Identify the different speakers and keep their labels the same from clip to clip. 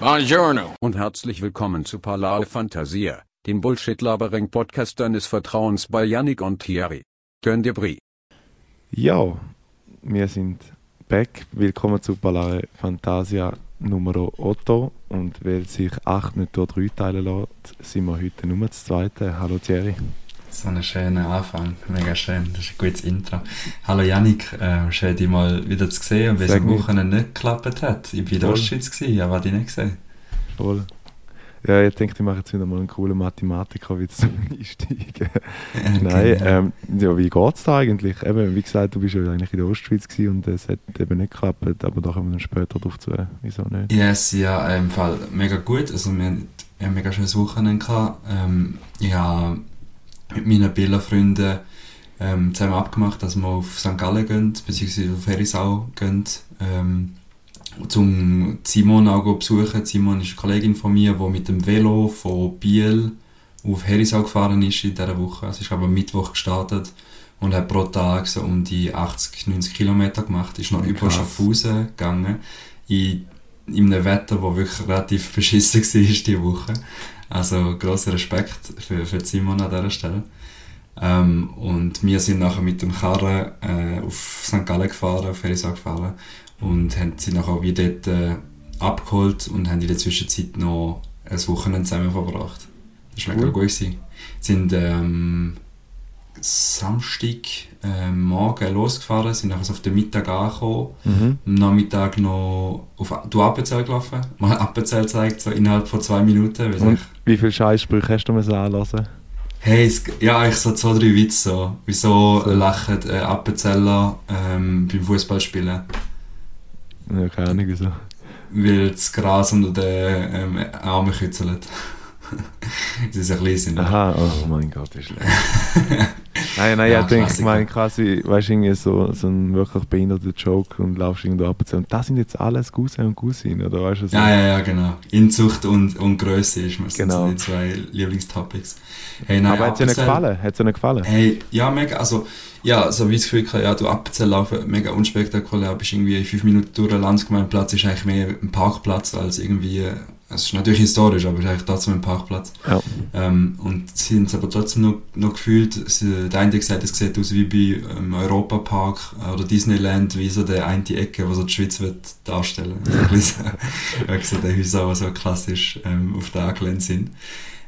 Speaker 1: Buongiorno.
Speaker 2: und herzlich willkommen zu Palao Fantasia, dem Bullshit-Labering-Podcast deines Vertrauens bei Yannick und Thierry. Gönn dir Brie.
Speaker 3: Ja, wir sind back. Willkommen zu Palare Fantasia Numero 8. Und weil sich 8 nicht durch 3 teilen lässt, sind wir heute nur das zweite. Hallo Thierry.
Speaker 4: So ein schöner Anfang, mega schön, das ist ein gutes Intro. Hallo Yannick, äh, schön dich mal wieder zu sehen und wie es am
Speaker 3: nicht.
Speaker 4: Wochenende nicht geklappt hat. Ich war in der. Ostschweiz, aber die nicht gesehen.
Speaker 3: Voll. Ja, ich denke, ich mache jetzt wieder mal einen coolen Mathematiker-Witz zum Einsteigen. Nein, ähm, ja, wie geht's da eigentlich? Eben, wie gesagt, du bist ja eigentlich in der Ostschweiz und es hat eben nicht geklappt, aber da kommen wir dann später drauf zu. Wieso nicht?
Speaker 4: Yes, ja, im Fall mega gut. Also wir, haben ein mega schönes Wochenende gehabt. Ähm, habe mit meinen Billerfreunden ähm, zusammen abgemacht, dass wir auf St. Gallen gehen, beziehungsweise auf Herisau gehen. Ähm, zum Simon auch besuchen. Simon ist eine Kollegin von mir, die mit dem Velo von Biel auf Herisau gefahren ist in dieser Woche. Also ist aber am Mittwoch gestartet und hat pro Tag so um die 80, 90 Kilometer gemacht. Ist noch über
Speaker 3: Krass.
Speaker 4: Schaffhausen gegangen. In, in einem Wetter, das wirklich relativ beschissen war diese Woche. Also grosser Respekt für, für Simon an dieser Stelle. Ähm, und wir sind nachher mit dem Karren äh, auf St. Gallen gefahren, auf Herisau gefahren und haben sie nachher wie dort äh, abgeholt und haben in der Zwischenzeit noch ein Wochenende zusammen verbracht. Das war mega
Speaker 3: Cool.
Speaker 4: gut. Gewesen. sind ähm, Samstag äh, morgen losgefahren, sind nachher auf den Mittag angekommen
Speaker 3: Mhm.
Speaker 4: am Nachmittag noch auf du Appenzell gelaufen. Mal Appenzell zeigt, so innerhalb von zwei Minuten.
Speaker 3: Und wie viele Scheißsprüche hast du mir anlassen?
Speaker 4: hey, es, ja, ich so zwei, drei Witze so. Wieso
Speaker 3: So.
Speaker 4: lachen äh, Appenzeller ähm, beim Fußballspielen?
Speaker 3: Ja, keine Ahnung wieso.
Speaker 4: Weil das Gras unter den ähm, Armen kützelt. Sie sind sind. oder?
Speaker 3: Aha, oh mein Gott, ist schlecht. nein, nein,
Speaker 4: Ja,
Speaker 3: ich denke, ich meine quasi, weißt du, irgendwie so, so ein wirklich behinderter Joke und laufst irgendwo ab und zu. Und das sind jetzt alles Cousin und Cousine, oder weißt du? So.
Speaker 4: Ja, ja, ja, genau. Inzucht und, und Größe ist mir
Speaker 3: Genau.
Speaker 4: sind die zwei Lieblingstopics. Hey, nein,
Speaker 3: Aber hat es dir gefallen? Hat es dir nicht gefallen?
Speaker 4: Hey, ja, mega, also, ja, so wie ich das Gefühl hatte, ja, du Appenzell laufen, mega unspektakulär, bist irgendwie fünf Minuten durch den Landsgemeinplatz, ist eigentlich mehr ein Parkplatz als irgendwie, es ist natürlich historisch, aber es ist eigentlich trotzdem ein Parkplatz.
Speaker 3: Ja.
Speaker 4: Ähm, und sie haben es aber trotzdem noch, noch gefühlt, sie, der eine hat gesagt, es sieht aus wie bei ähm, Europapark oder Disneyland, wie so der eine Ecke, wo so die Schweiz wird darstellen. So bisschen so, gesagt, die Häuser, die so klassisch ähm, auf der angelehnt sind.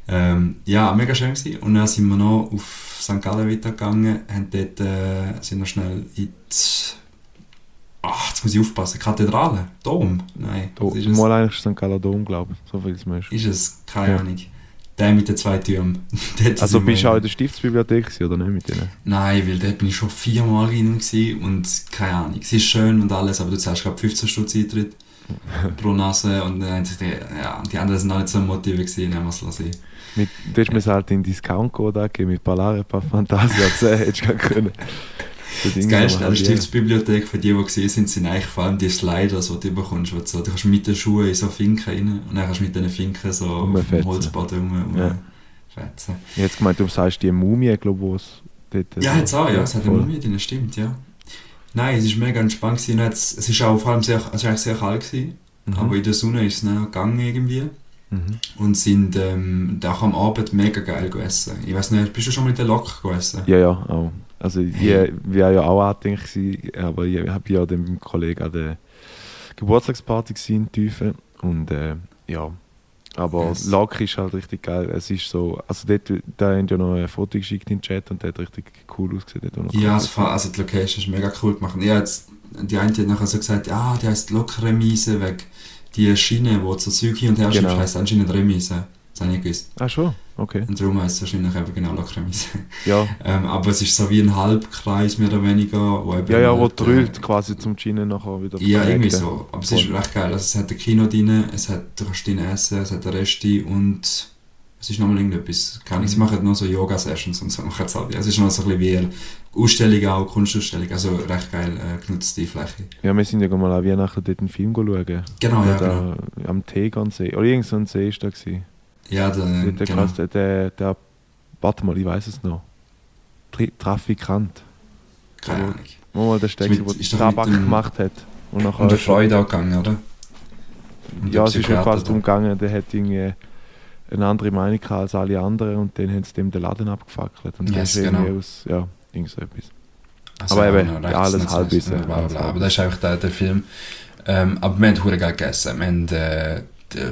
Speaker 4: Ähm, ja, mega schön gewesen. Und dann sind wir noch auf St. Gallen weitergegangen, haben dort, äh, sind noch schnell in die, ach, jetzt muss ich aufpassen, Kathedrale, Dom, nein,
Speaker 3: Do,
Speaker 4: ist es?
Speaker 3: mal eigentlich St. Gallen Dom, glaube ich, so viel es mir ist.
Speaker 4: Es? Keine
Speaker 3: Ja.
Speaker 4: Ahnung. Der mit den zwei Türmen.
Speaker 3: Also bist du auch in der Stiftsbibliothek gewesen, oder nicht mit denen?
Speaker 4: Nein, weil dort bin ich schon viermal rein gewesen und keine Ahnung. Es ist schön und alles, aber du zahlst glaube 15 Stutz Eintritt pro Nase und die, ja, die anderen sind auch nicht so motiviert gewesen, nehmen wir es lassen.
Speaker 3: Mit, du hast mir halt in Discount-Code angegeben, mit Palare, paar Fantasia 10, hättest du gar können.
Speaker 4: Das Geilste an der Stiftsbibliothek für die, die gesehen sind, sind eigentlich vor allem die Sliders, die du bekommst. Du, so, du kannst mit den Schuhen in so Finken rein und dann kannst du mit diesen Finken so auf
Speaker 3: Rumfetzen.
Speaker 4: dem Holzboden rum,
Speaker 3: Ja.
Speaker 4: rumfetzen.
Speaker 3: Ich hätte gemeint, du sagst die Mumie, glaube ich, wo es dort...
Speaker 4: Ja, jetzt auch, ja. Es hat eine. Mumie drin, stimmt, ja. Nein, es war mega entspannt. Gewesen. Es ist auch vor allem sehr, es eigentlich sehr kalt, gewesen,
Speaker 3: Mhm.
Speaker 4: aber in der Sonne ist es dann gegangen irgendwie.
Speaker 3: Mhm.
Speaker 4: Und sind ähm, auch am Abend mega geil gegessen. Ich weiß nicht, bist du schon mal in der Lok gegessen?
Speaker 3: Ja, ja, auch. Also ich wäre ja auch angedenkt aber ich habe ja dann mit meinem Kollegen an der Geburtstagsparty in Tüfen und äh, ja, aber
Speaker 4: Yes.
Speaker 3: Lok ist halt richtig geil. Es ist so, also dort, da haben ja noch ein Foto geschickt in den Chat und der hat richtig cool ausgesehen. Dort,
Speaker 4: Ja,
Speaker 3: cool
Speaker 4: also die Location ist mega cool gemacht. Ja, jetzt, die eine hat nachher so gesagt, ah, die heisst Lokremise, wegen die Schiene, wo du so Zeug hin und her
Speaker 3: Genau.
Speaker 4: schiebst, heisst anscheinend Remise. Das habe ich gewusst.
Speaker 3: Ah schon? Okay.
Speaker 4: Und darum heisst es wahrscheinlich eben genau Lokremise.
Speaker 3: Ja,
Speaker 4: ähm, aber es ist so wie ein Halbkreis mehr oder weniger. Wo eben
Speaker 3: ja, ja wo
Speaker 4: halt,
Speaker 3: drüllt quasi zum Schienen nachher wieder
Speaker 4: Ja, irgendwie so. Aber es ist recht geil. Also es hat ein Kino drin, es hat, du kannst drin essen, es hat ein Resti und es ist nochmal irgendetwas. Keine Ahnung, sie
Speaker 3: Mhm.
Speaker 4: machen noch so Yoga-Sessions und so. Machen sie halt. Es ist noch so ein bisschen wie eine Ausstellung auch, Kunstausstellung. Also recht geil äh, genutzte Fläche.
Speaker 3: Ja, wir sind ja mal an Weihnachten dort einen Film schauen.
Speaker 4: Genau, ja, genau.
Speaker 3: Am Tegernsee. Oder irgend so ein See ist da gewesen.
Speaker 4: Ja, der,
Speaker 3: Der, der,
Speaker 4: genau.
Speaker 3: der, der, der, warte mal, ich weiß es noch. Tri Trafikant.
Speaker 4: Keine Ahnung.
Speaker 3: Mal mal der
Speaker 4: mit-
Speaker 3: wo
Speaker 4: ist doch
Speaker 3: Tabak
Speaker 4: mit dem-
Speaker 3: gemacht hat. Und nachher
Speaker 4: Und der Freude auch gegangen, oder? Und
Speaker 3: ja,
Speaker 4: der
Speaker 3: es ist ja
Speaker 4: Psychiater
Speaker 3: quasi
Speaker 4: da.
Speaker 3: darum gegangen, der hat irgendwie eine andere Meinung gehabt als alle anderen und dann haben sie dem den Laden abgefackelt. Und
Speaker 4: Yes,
Speaker 3: das
Speaker 4: genau.
Speaker 3: aus, ja, irgend so etwas.
Speaker 4: Also,
Speaker 3: Aber eben,
Speaker 4: ja, rechts,
Speaker 3: alles Halbwissen,
Speaker 4: bla. Aber das ist einfach der, der Film. Ähm, aber wir haben geil gegessen. Wir haben äh,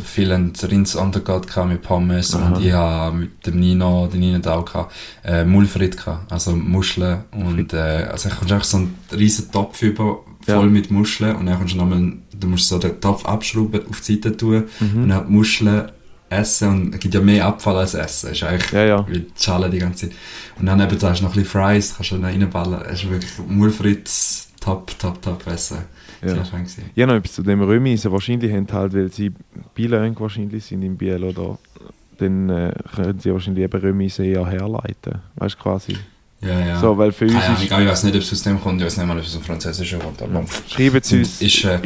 Speaker 4: viele haben Rins Undergut gehabt mit Pommes
Speaker 3: Aha.
Speaker 4: und ich habe mit dem Nino, den Nino da auch gehabt, äh, Mulfrit gehabt, also Muscheln und äh, also ich kommst einfach so einen riesen Topf über, voll
Speaker 3: Ja.
Speaker 4: mit Muscheln und dann kommst du nochmal, du musst so den Topf abschrauben, auf die Seite tun
Speaker 3: Mhm.
Speaker 4: und dann die Muscheln essen und es gibt ja mehr Abfall als Essen. Ist eigentlich
Speaker 3: Ja, ja.
Speaker 4: wie die Schale die ganze Zeit. Und dann eben, da hast du noch ein bisschen Fries, kannst du dann reinballen. Es ist wirklich Mulfritz, top, top, top Essen.
Speaker 3: Ja.
Speaker 4: Sehr fein gewesen.
Speaker 3: Ja, noch etwas zu dem Römisen. Wahrscheinlich haben halt, weil sie bilingue wahrscheinlich sind in Biel oder dann äh, können sie wahrscheinlich eben Römisen eher herleiten. Weißt du quasi.
Speaker 4: Ja, ja.
Speaker 3: So, weil für uns
Speaker 4: Ahnung,
Speaker 3: ist.
Speaker 4: ich weiß nicht, ob es aus dem kommt, ich weiß nicht mal, ob es aus dem Französischen kommt. Aber
Speaker 3: Schreiben Sie uns,
Speaker 4: ist, äh,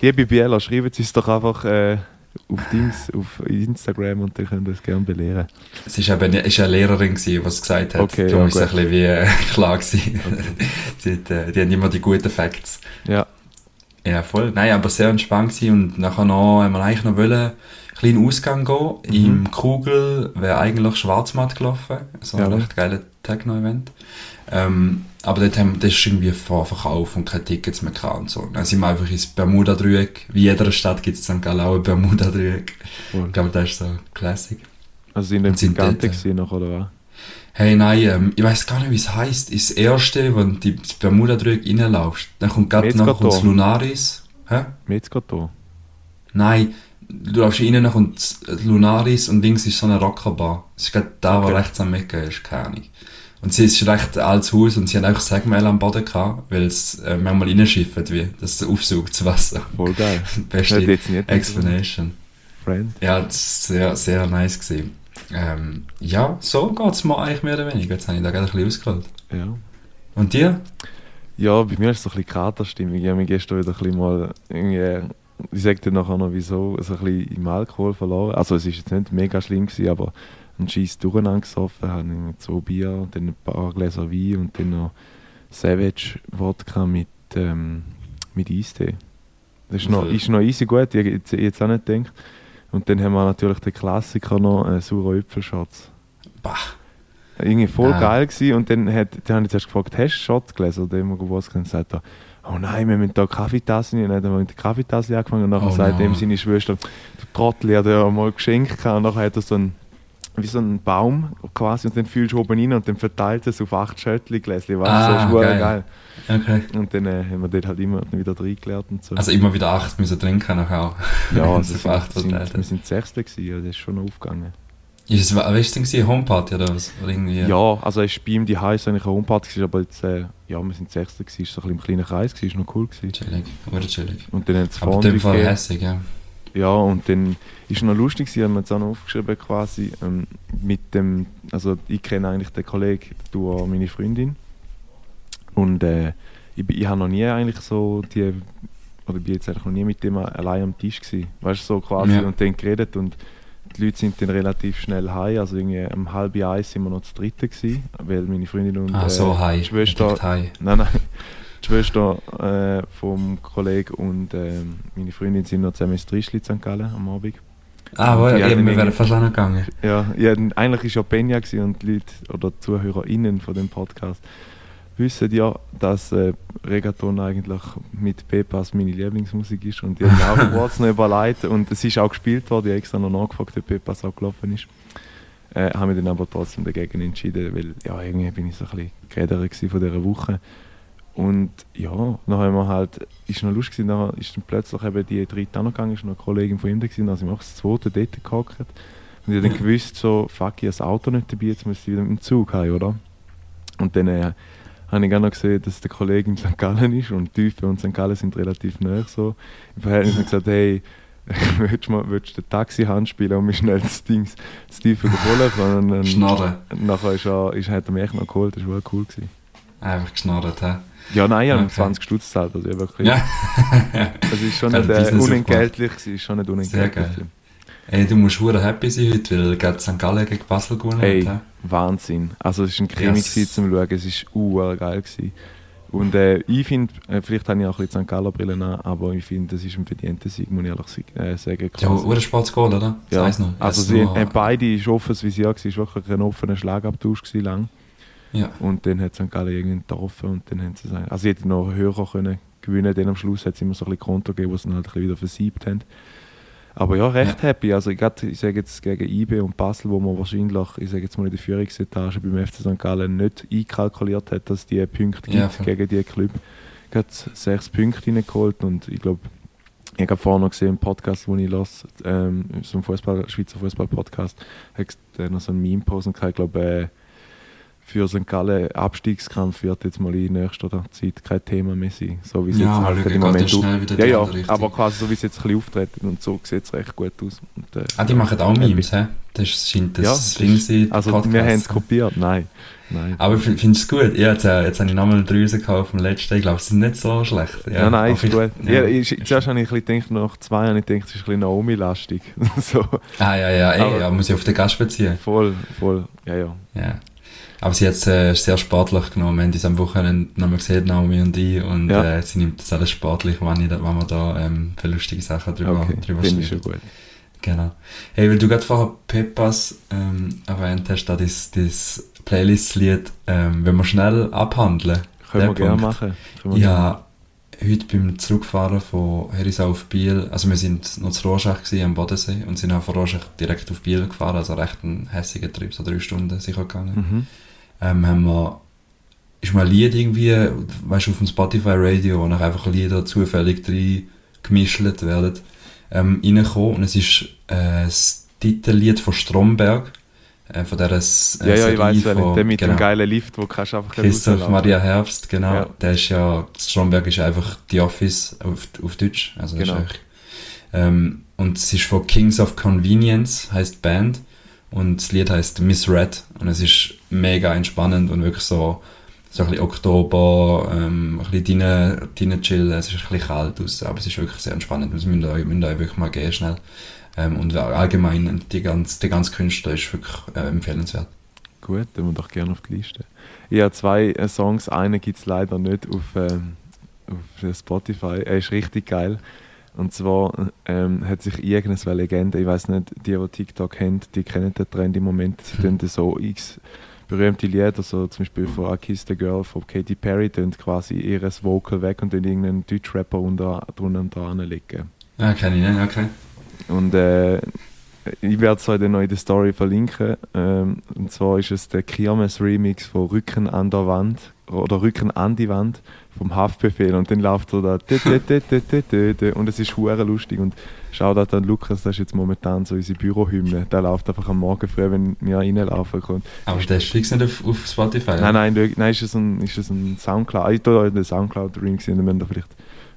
Speaker 3: liebe Bieler, schreiben Sie uns doch einfach äh, auf Dings, auf Instagram und dann können wir es gerne belehren.
Speaker 4: es ist eben ist eine Lehrerin gewesen, die es gesagt hat.
Speaker 3: Okay,
Speaker 4: Darum
Speaker 3: ja,
Speaker 4: ist es ein bisschen wie äh, klar gewesen. die, äh, die haben immer die guten Facts.
Speaker 3: Ja,
Speaker 4: Ja, voll. Nein, aber sehr entspannt gewesen und nachher noch, haben wir eigentlich noch wollen, einen kleinen Ausgang gehen.
Speaker 3: Mhm.
Speaker 4: Im Kugel wäre eigentlich Schwarzmatt gelaufen. So ein
Speaker 3: Jawohl.
Speaker 4: recht geiler Techno-Event. Ähm, aber dort haben, das ist irgendwie Vorverkauf und keine Tickets mehr gehabt und so. Dann sind wir einfach ins Bermuda-Dreieck. Wie in jeder Stadt gibt es in St. Gallen auch ein Bermuda-Dreieck.
Speaker 3: voll.
Speaker 4: Ich glaube, das ist so Classic.
Speaker 3: Also sind dann
Speaker 4: sind
Speaker 3: Giganten
Speaker 4: dort,
Speaker 3: gewesen noch, oder was?
Speaker 4: Hey, nein, ähm, ich weiß gar nicht, wie es heisst. Ist das erste, wenn du ins Bermuda-Dreieck reinlaufst. Dann kommt gerade noch das Lunaris. Hä?
Speaker 3: Metzger
Speaker 4: Nein, du läufst rein, dann kommt das Lunaris und links ist so eine Rockerbar. Das ist gerade da, wo
Speaker 3: Okay.
Speaker 4: rechts am Mecken ist, keine Ahnung. Und sie ist recht altes Haus und sie haben einfach Segmehl am Boden gehabt, weil es äh, manchmal reinschifft, wie das aufsaugt, das Wasser.
Speaker 3: Voll geil.
Speaker 4: Beste Explanation.
Speaker 3: Friend.
Speaker 4: Ja, das ist sehr, sehr nice gewesen. Ähm, ja, so geht's mir eigentlich mehr oder weniger. Jetzt habe ich da gerade ein bisschen ausgeholt.
Speaker 3: Ja.
Speaker 4: Und dir?
Speaker 3: Ja, bei mir ist es so ein bisschen Katerstimmung. Ich habe mich gestern wieder ein bisschen mal irgendwie, ich sage dir nachher noch wieso, so ein bisschen im Alkohol verloren. Also es ist jetzt nicht mega schlimm gewesen, aber ein Scheiß durcheinander gesoffen, habe ich zwei Bier, dann ein paar Gläser Wein und dann noch Savage Wodka mit, ähm, mit Eistee. Das ist noch,
Speaker 4: Okay.
Speaker 3: ist noch easy gut, ich hätte jetzt auch nicht gedacht. Und dann haben wir natürlich den Klassiker noch, äh, sauren Äpfelschatz.
Speaker 4: Bah.
Speaker 3: Irgendwie voll
Speaker 4: Ah.
Speaker 3: geil gewesen. Und dann, hat, dann habe ich zuerst gefragt, hast du Shot gelesen? Oder immer gewusst. Und dann sagt er, oh nein, wir müssen da Kaffeetasse nehmen. Und dann haben wir mit der Kaffeetasse angefangen. Und nachher
Speaker 4: Oh
Speaker 3: sagt
Speaker 4: no.
Speaker 3: ihm seine Schwester, du Trottel, hat er mal geschenkt. Und nachher hat er so ein wie so ein Baum quasi und dann fühlst du oben rein und dann verteilt es auf acht Schöttli-Gläschen.
Speaker 4: Ah,
Speaker 3: das ist verdammt
Speaker 4: geil.
Speaker 3: geil.
Speaker 4: Okay.
Speaker 3: Und dann äh, haben wir dort halt immer wieder reingelernt und so.
Speaker 4: Also immer wieder acht müssen trinken nachher auch.
Speaker 3: ja, also
Speaker 4: es auf acht
Speaker 3: sind,
Speaker 4: verteilt
Speaker 3: wir sind das Sechste gewesen, also das ist schon aufgegangen.
Speaker 4: Ist es, was ist denn? Homeparty oder was? Oder irgendwie?
Speaker 3: Ja, also es war bei ihm die Heiß eigentlich eine Homeparty, gewesen, aber jetzt, äh, ja, wir sind Sechste gewesen, ist so ein bisschen im kleinen Kreis, gewesen, ist noch cool gewesen.
Speaker 4: Chillig. Oder chillig.
Speaker 3: Und dann hat es
Speaker 4: Aber in dem Fall hässig, ja.
Speaker 3: Ja, und dann ist noch lustig, sie haben wir jetzt auch noch aufgeschrieben quasi, ähm, mit dem, also ich kenne eigentlich den Kollegen, du auch meine Freundin. Und äh, ich, ich habe noch nie eigentlich so die, oder bin jetzt eigentlich noch nie mit dem allein am Tisch gewesen. Weißt du, so quasi,
Speaker 4: Ja.
Speaker 3: und dann geredet und die Leute sind dann relativ schnell heim, also irgendwie um halb eins sind wir noch zu dritten gewesen, weil meine Freundin und
Speaker 4: Ah,
Speaker 3: äh,
Speaker 4: so high.
Speaker 3: die Schwester. Nein, nein. Die Schwester äh, vom Kollegen und ähm, meine Freundin sind noch zusammen ins Trischli St. Gallen am Abend.
Speaker 4: Ah, aber
Speaker 3: Die
Speaker 4: ja,
Speaker 3: haben
Speaker 4: eben, wir wären fast auch noch gegangen.
Speaker 3: Ja, ja eigentlich war ja Benja und die Leute oder die ZuhörerInnen von dem Podcast wissen ja, dass äh, Reggaeton eigentlich mit Pepas meine Lieblingsmusik ist und die haben auch kurz noch überlegt und es ist auch gespielt worden, ich habe extra noch nachgefragt, ob Pepas auch gelaufen ist. Äh, habe mich dann aber trotzdem dagegen entschieden, weil ja, irgendwie bin ich so ein bisschen gerädert von dieser Woche. Und ja, dann haben wir halt, ist noch lustig, dann ist dann plötzlich eben die dritte angegangen, ist noch eine Kollegin von ihm da gewesen, also ich mache das zweite dort gehockt. Und ich habe dann gewusst, so, fuck, ich habe das Auto nicht dabei, jetzt muss ich wieder mit dem Zug heim, oder? Und dann äh, habe ich auch noch gesehen, dass der Kollege in St. Gallen ist und Tüfe und St. Gallen sind relativ nah so. Im Verhältnis habe ich gesagt, hey, willst du, mal, willst du den Taxi-Hand spielen und mich schnell das Ding, das Tiefe holen? Und dann,
Speaker 4: Geschnarren.
Speaker 3: nachher ist er, ist, hat er mich echt noch geholt, das war cool. Gewesen.
Speaker 4: Einfach geschnarrt, hä?
Speaker 3: Ja, nein, ich habe ihm
Speaker 4: Okay.
Speaker 3: 20 Stutz gezahlt, also ich wirklich,
Speaker 4: Ja.
Speaker 3: es ist schon nicht äh, unentgeltlich, ist schon nicht unentgeltlich.
Speaker 4: geil. Ey, du musst hure happy sein heute, weil gerade St. Gallen gegen Basel gewonnen
Speaker 3: Ey,
Speaker 4: hat.
Speaker 3: Wahnsinn. Also es war ein Krimi
Speaker 4: Yes.
Speaker 3: zum Schauen, es war uh, geil. Gewesen. Und äh, ich finde, äh, vielleicht habe ich auch ein bisschen St. Galler Brille an, aber ich finde, das ist ein verdienter Sieg, muss ich ehrlich äh, sagen.
Speaker 4: Ja,
Speaker 3: Quasi.
Speaker 4: Ursport Goal, oder? Das
Speaker 3: Ja,
Speaker 4: noch.
Speaker 3: also sie, äh, beide ist offen, wie sie war, es war wirklich ein offener Schlagabtausch lang.
Speaker 4: Ja.
Speaker 3: Und dann hat St. Gallen irgendwie getroffen und dann haben sie sagen, also sie hätten noch höher können gewinnen, dann am Schluss hat es immer so ein bisschen Konto gegeben, wo sie dann halt wieder versiebt haben. Aber ja, recht happy. Also ich, grad, ich sage jetzt gegen IB und Basel, wo man wahrscheinlich, ich sage jetzt mal in der Führungsetage beim FC St. Gallen nicht einkalkuliert hat, dass die Punkte gibt
Speaker 4: Ja, voll.
Speaker 3: gegen die Club. Gerade sechs Punkte reingeholt und ich glaube, ich habe vorhin noch gesehen, im Podcast, den ich las, ähm, so ein Fußball, Schweizer Fußball-Podcast, hat noch so ein Meme posten gehabt, ich glaube, äh, für St. Gallen Abstiegskampf wird jetzt mal in nächster Zeit kein Thema mehr sein. So wie es
Speaker 4: Ja,
Speaker 3: jetzt
Speaker 4: schauen,
Speaker 3: im Moment
Speaker 4: schnell wieder
Speaker 3: ja, ja, aber quasi so wie es jetzt ein bisschen auftreten und so sieht es recht gut aus. Und, äh,
Speaker 4: Ah, die machen auch. Memes, hä? Das scheint das
Speaker 3: Ja,
Speaker 4: Ding
Speaker 3: das-
Speaker 4: sein,
Speaker 3: Also
Speaker 4: Podcast.
Speaker 3: wir haben es kopiert, nein. nein.
Speaker 4: Aber ich finde es gut. Ja, jetzt, äh, jetzt habe ich nochmal drei rausgehauen vom letzten. Ich glaube, sie sind nicht so schlecht.
Speaker 3: Ja, nein,
Speaker 4: aber
Speaker 3: ist gut.
Speaker 4: vielleicht-
Speaker 3: Ja, ich, zuerst habe ich ein bisschen gedacht, nach zwei habe ich gedacht, es ist ein bisschen Naomi-lastig. so,
Speaker 4: Ah, ja, ja, ey,
Speaker 3: Aber-
Speaker 4: ja, muss ich auf den Gast beziehen.
Speaker 3: voll, voll, ja, ja.
Speaker 4: Ja. Aber sie hat es äh, sehr sportlich genommen. Wir haben uns am Wochenende nochmal gesehen, Naomi und ich. Und
Speaker 3: Ja.
Speaker 4: äh, sie nimmt das alles sportlich, wenn, ich, wenn wir da ähm, für lustige Sachen drüber,
Speaker 3: Okay,
Speaker 4: drüber
Speaker 3: finde ich schon gut.
Speaker 4: Genau. Hey, weil du gerade vorher Pepas ähm, erwähnt hast, da das, das Playlist-Lied, ähm, wenn wir schnell abhandeln.
Speaker 3: Können wir gerne
Speaker 4: Punkt.
Speaker 3: machen. Können wir gerne machen.
Speaker 4: Ja, heute beim Zurückfahren von Herisau auf Biel, also wir sind noch zu Rorschach gewesen, am Bodensee und sind auch von Rorschach direkt auf Biel gefahren, also recht ein hässiger Trip, so drei Stunden sicher gegangen.
Speaker 3: Mhm.
Speaker 4: Ähm, haben wir, ist mal ein Lied irgendwie, weißt du, auf dem Spotify Radio, wo nach einfach Lieder zufällig drin gemischt werden, ähm, reingekommen und es ist äh, das Titellied von Stromberg, äh, von der äh,
Speaker 3: Ja, ja, ich weiß
Speaker 4: von.
Speaker 3: Der mit
Speaker 4: genau.
Speaker 3: dem geilen Lift, wo kannst du einfach
Speaker 4: Christoph. Maria Herbst, genau.
Speaker 3: Ja.
Speaker 4: Der ist ja, Stromberg ist einfach The Office auf, auf Deutsch. Also
Speaker 3: Genau.
Speaker 4: ähm, und es ist von Kings of Convenience, heißt Band. Und das Lied heißt Miss Red. Und es ist mega entspannend und wirklich so, so ein bisschen Oktober, ähm, ein bisschen rein, rein chillen. Es ist ein bisschen kalt aus, aber es ist wirklich sehr entspannend. Das müsst ihr müsst ihr wirklich mal gehen, schnell. Ähm, und allgemein, die ganze, der ganze Künstler ist wirklich äh, empfehlenswert.
Speaker 3: Gut, dann wir doch gerne auf die Liste. Ich habe zwei äh, Songs, einen gibt es leider nicht auf, ähm, auf Spotify. Er ist richtig geil. Und zwar ähm, hat sich irgendeine Legende, ich weiß nicht, die, die TikTok haben, die kennen den Trend im Moment, sie tun so x berühmte Lieder, so zum Beispiel von I Kiss the Girl von Katy Perry, tun quasi ihres Vocal weg und dann irgendeinen Deutschrapper unter, drunter dran legen.
Speaker 4: Ja, kenne ich nicht, okay.
Speaker 3: Und äh, ich werde es dann noch in der Story verlinken. Ähm, und zwar ist es der Kirmes-Remix von Rücken an der Wand oder Rücken an die Wand vom Haftbefehl. Und dann läuft so da und es ist hure lustig. Und schaut an Lukas, das ist jetzt momentan so unsere Bürohymne. Der läuft einfach am Morgen früh, wenn wir reinlaufen können.
Speaker 4: Aber der ist fix nicht auf, auf Spotify.
Speaker 3: Nein, nein, du- nein, ist es ein, ist es ein Soundcloud. Ich tue euch den Soundcloud-Remix hin, wenn ihr vielleicht,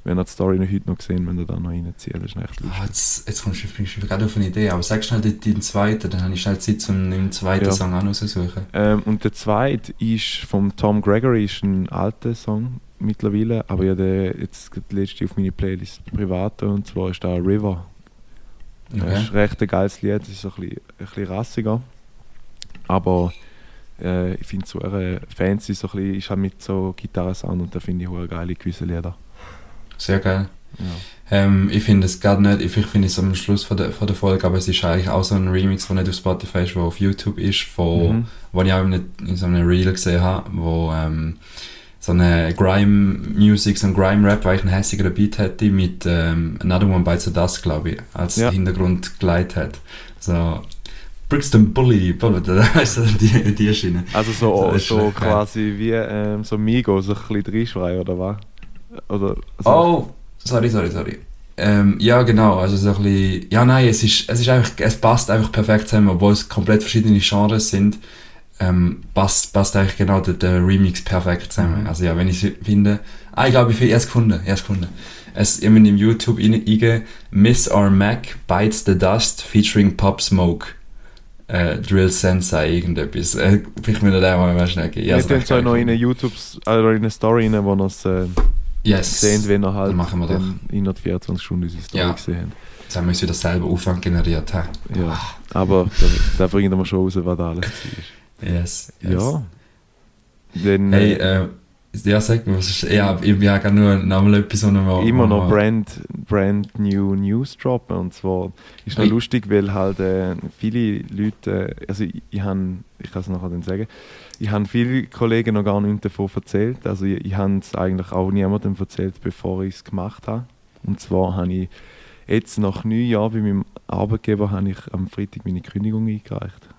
Speaker 3: wenn ihr die Story noch heute noch gesehen, wenn ihr da noch reinziehen. Das ist echt lustig.
Speaker 4: Ah, jetzt, jetzt kommst du, mir gerade auf eine Idee. Aber sag schnell den, den zweiten, dann habe ich schnell Zeit, um den zweiten
Speaker 3: Ja.
Speaker 4: Song rauszusuchen.
Speaker 3: Ähm, und der zweite ist vom Tom Gregory, ist ein alter Song mittlerweile, aber ja der jetzt gerade letzte auf meine Playlist privat und zwar ist da River. Das
Speaker 4: Okay.
Speaker 3: ist recht ein geiles Lied, das ist so ein bisschen, ein bisschen rassiger, aber äh, ich finde so eher fancy, so ein bisschen, ist halt mit so Gitarrensound und da finde ich auch geile gewisse Lieder.
Speaker 4: Sehr geil.
Speaker 3: Ja.
Speaker 4: Ähm, ich finde es gerade nicht, ich finde es am Schluss von der, von der Folge, aber es ist eigentlich auch so ein Remix, der nicht auf Spotify ist, der auf YouTube ist, von,
Speaker 3: Mhm.
Speaker 4: wo ich auch in, in so einem Reel gesehen habe, wo ähm, so eine Grime-Music, so ein Grime-Rap, weil ich einen hässigeren Beat hätte, mit ähm, Another One Bites the Dust, glaube ich, als
Speaker 3: Ja.
Speaker 4: Hintergrund geleitet hat. So, Brixton Bully, du, die, die Schiene.
Speaker 3: Also so, so
Speaker 4: geil.
Speaker 3: quasi wie ähm, so Migos, so ein bisschen reinschreien oder was? Oder, also,
Speaker 4: Oh, sorry, sorry, sorry. Ähm, ja, genau, also so ein bisschen, ja nein, es ist, es ist einfach, es passt einfach perfekt zusammen, obwohl es komplett verschiedene Genres sind, ähm, passt, passt eigentlich genau der, der Remix perfekt zusammen.
Speaker 3: Mhm.
Speaker 4: Also ja, wenn ich finde, ah, ich glaube, ich gefunden, erst gefunden. Es, ich habe in YouTube eingegeben, Miss or Mac Bites the Dust featuring Pop Smoke. Äh, Drill Sensei, irgendetwas. Äh, vielleicht müssen wir den mal schnell geben.
Speaker 3: wir tun
Speaker 4: recht
Speaker 3: es euch
Speaker 4: geil
Speaker 3: noch in eine. YouTube, also in eine Story rein, wo es äh,
Speaker 4: Yes.
Speaker 3: sehen, wenn ihr halt
Speaker 4: machen wir doch.
Speaker 3: innerhalb 24 Stunden unsere Story
Speaker 4: Ja.
Speaker 3: gesehen habt.
Speaker 4: Jetzt haben wir uns wieder selber Aufwand generiert. hä?
Speaker 3: Ja, aber da, da bringen wir schon raus, was da alles war.
Speaker 4: Yes. yes.
Speaker 3: Ja. Dann,
Speaker 4: Hey,
Speaker 3: äh,
Speaker 4: äh, Ja, sag mal, was ist, ja, ich ja nur nochmal etwas, was
Speaker 3: noch Immer noch Brand, Brand New News droppen. Und zwar ist noch lustig, weil halt äh, viele Leute, also ich, ich, hab, ich kann es nachher dann sagen, ich habe viele Kollegen noch gar nichts davon erzählt. Also ich, ich habe es eigentlich auch niemandem erzählt, bevor ich es gemacht habe. Und zwar habe ich jetzt nach neun Jahren bei meinem Arbeitgeber habe ich am Freitag meine Kündigung eingereicht.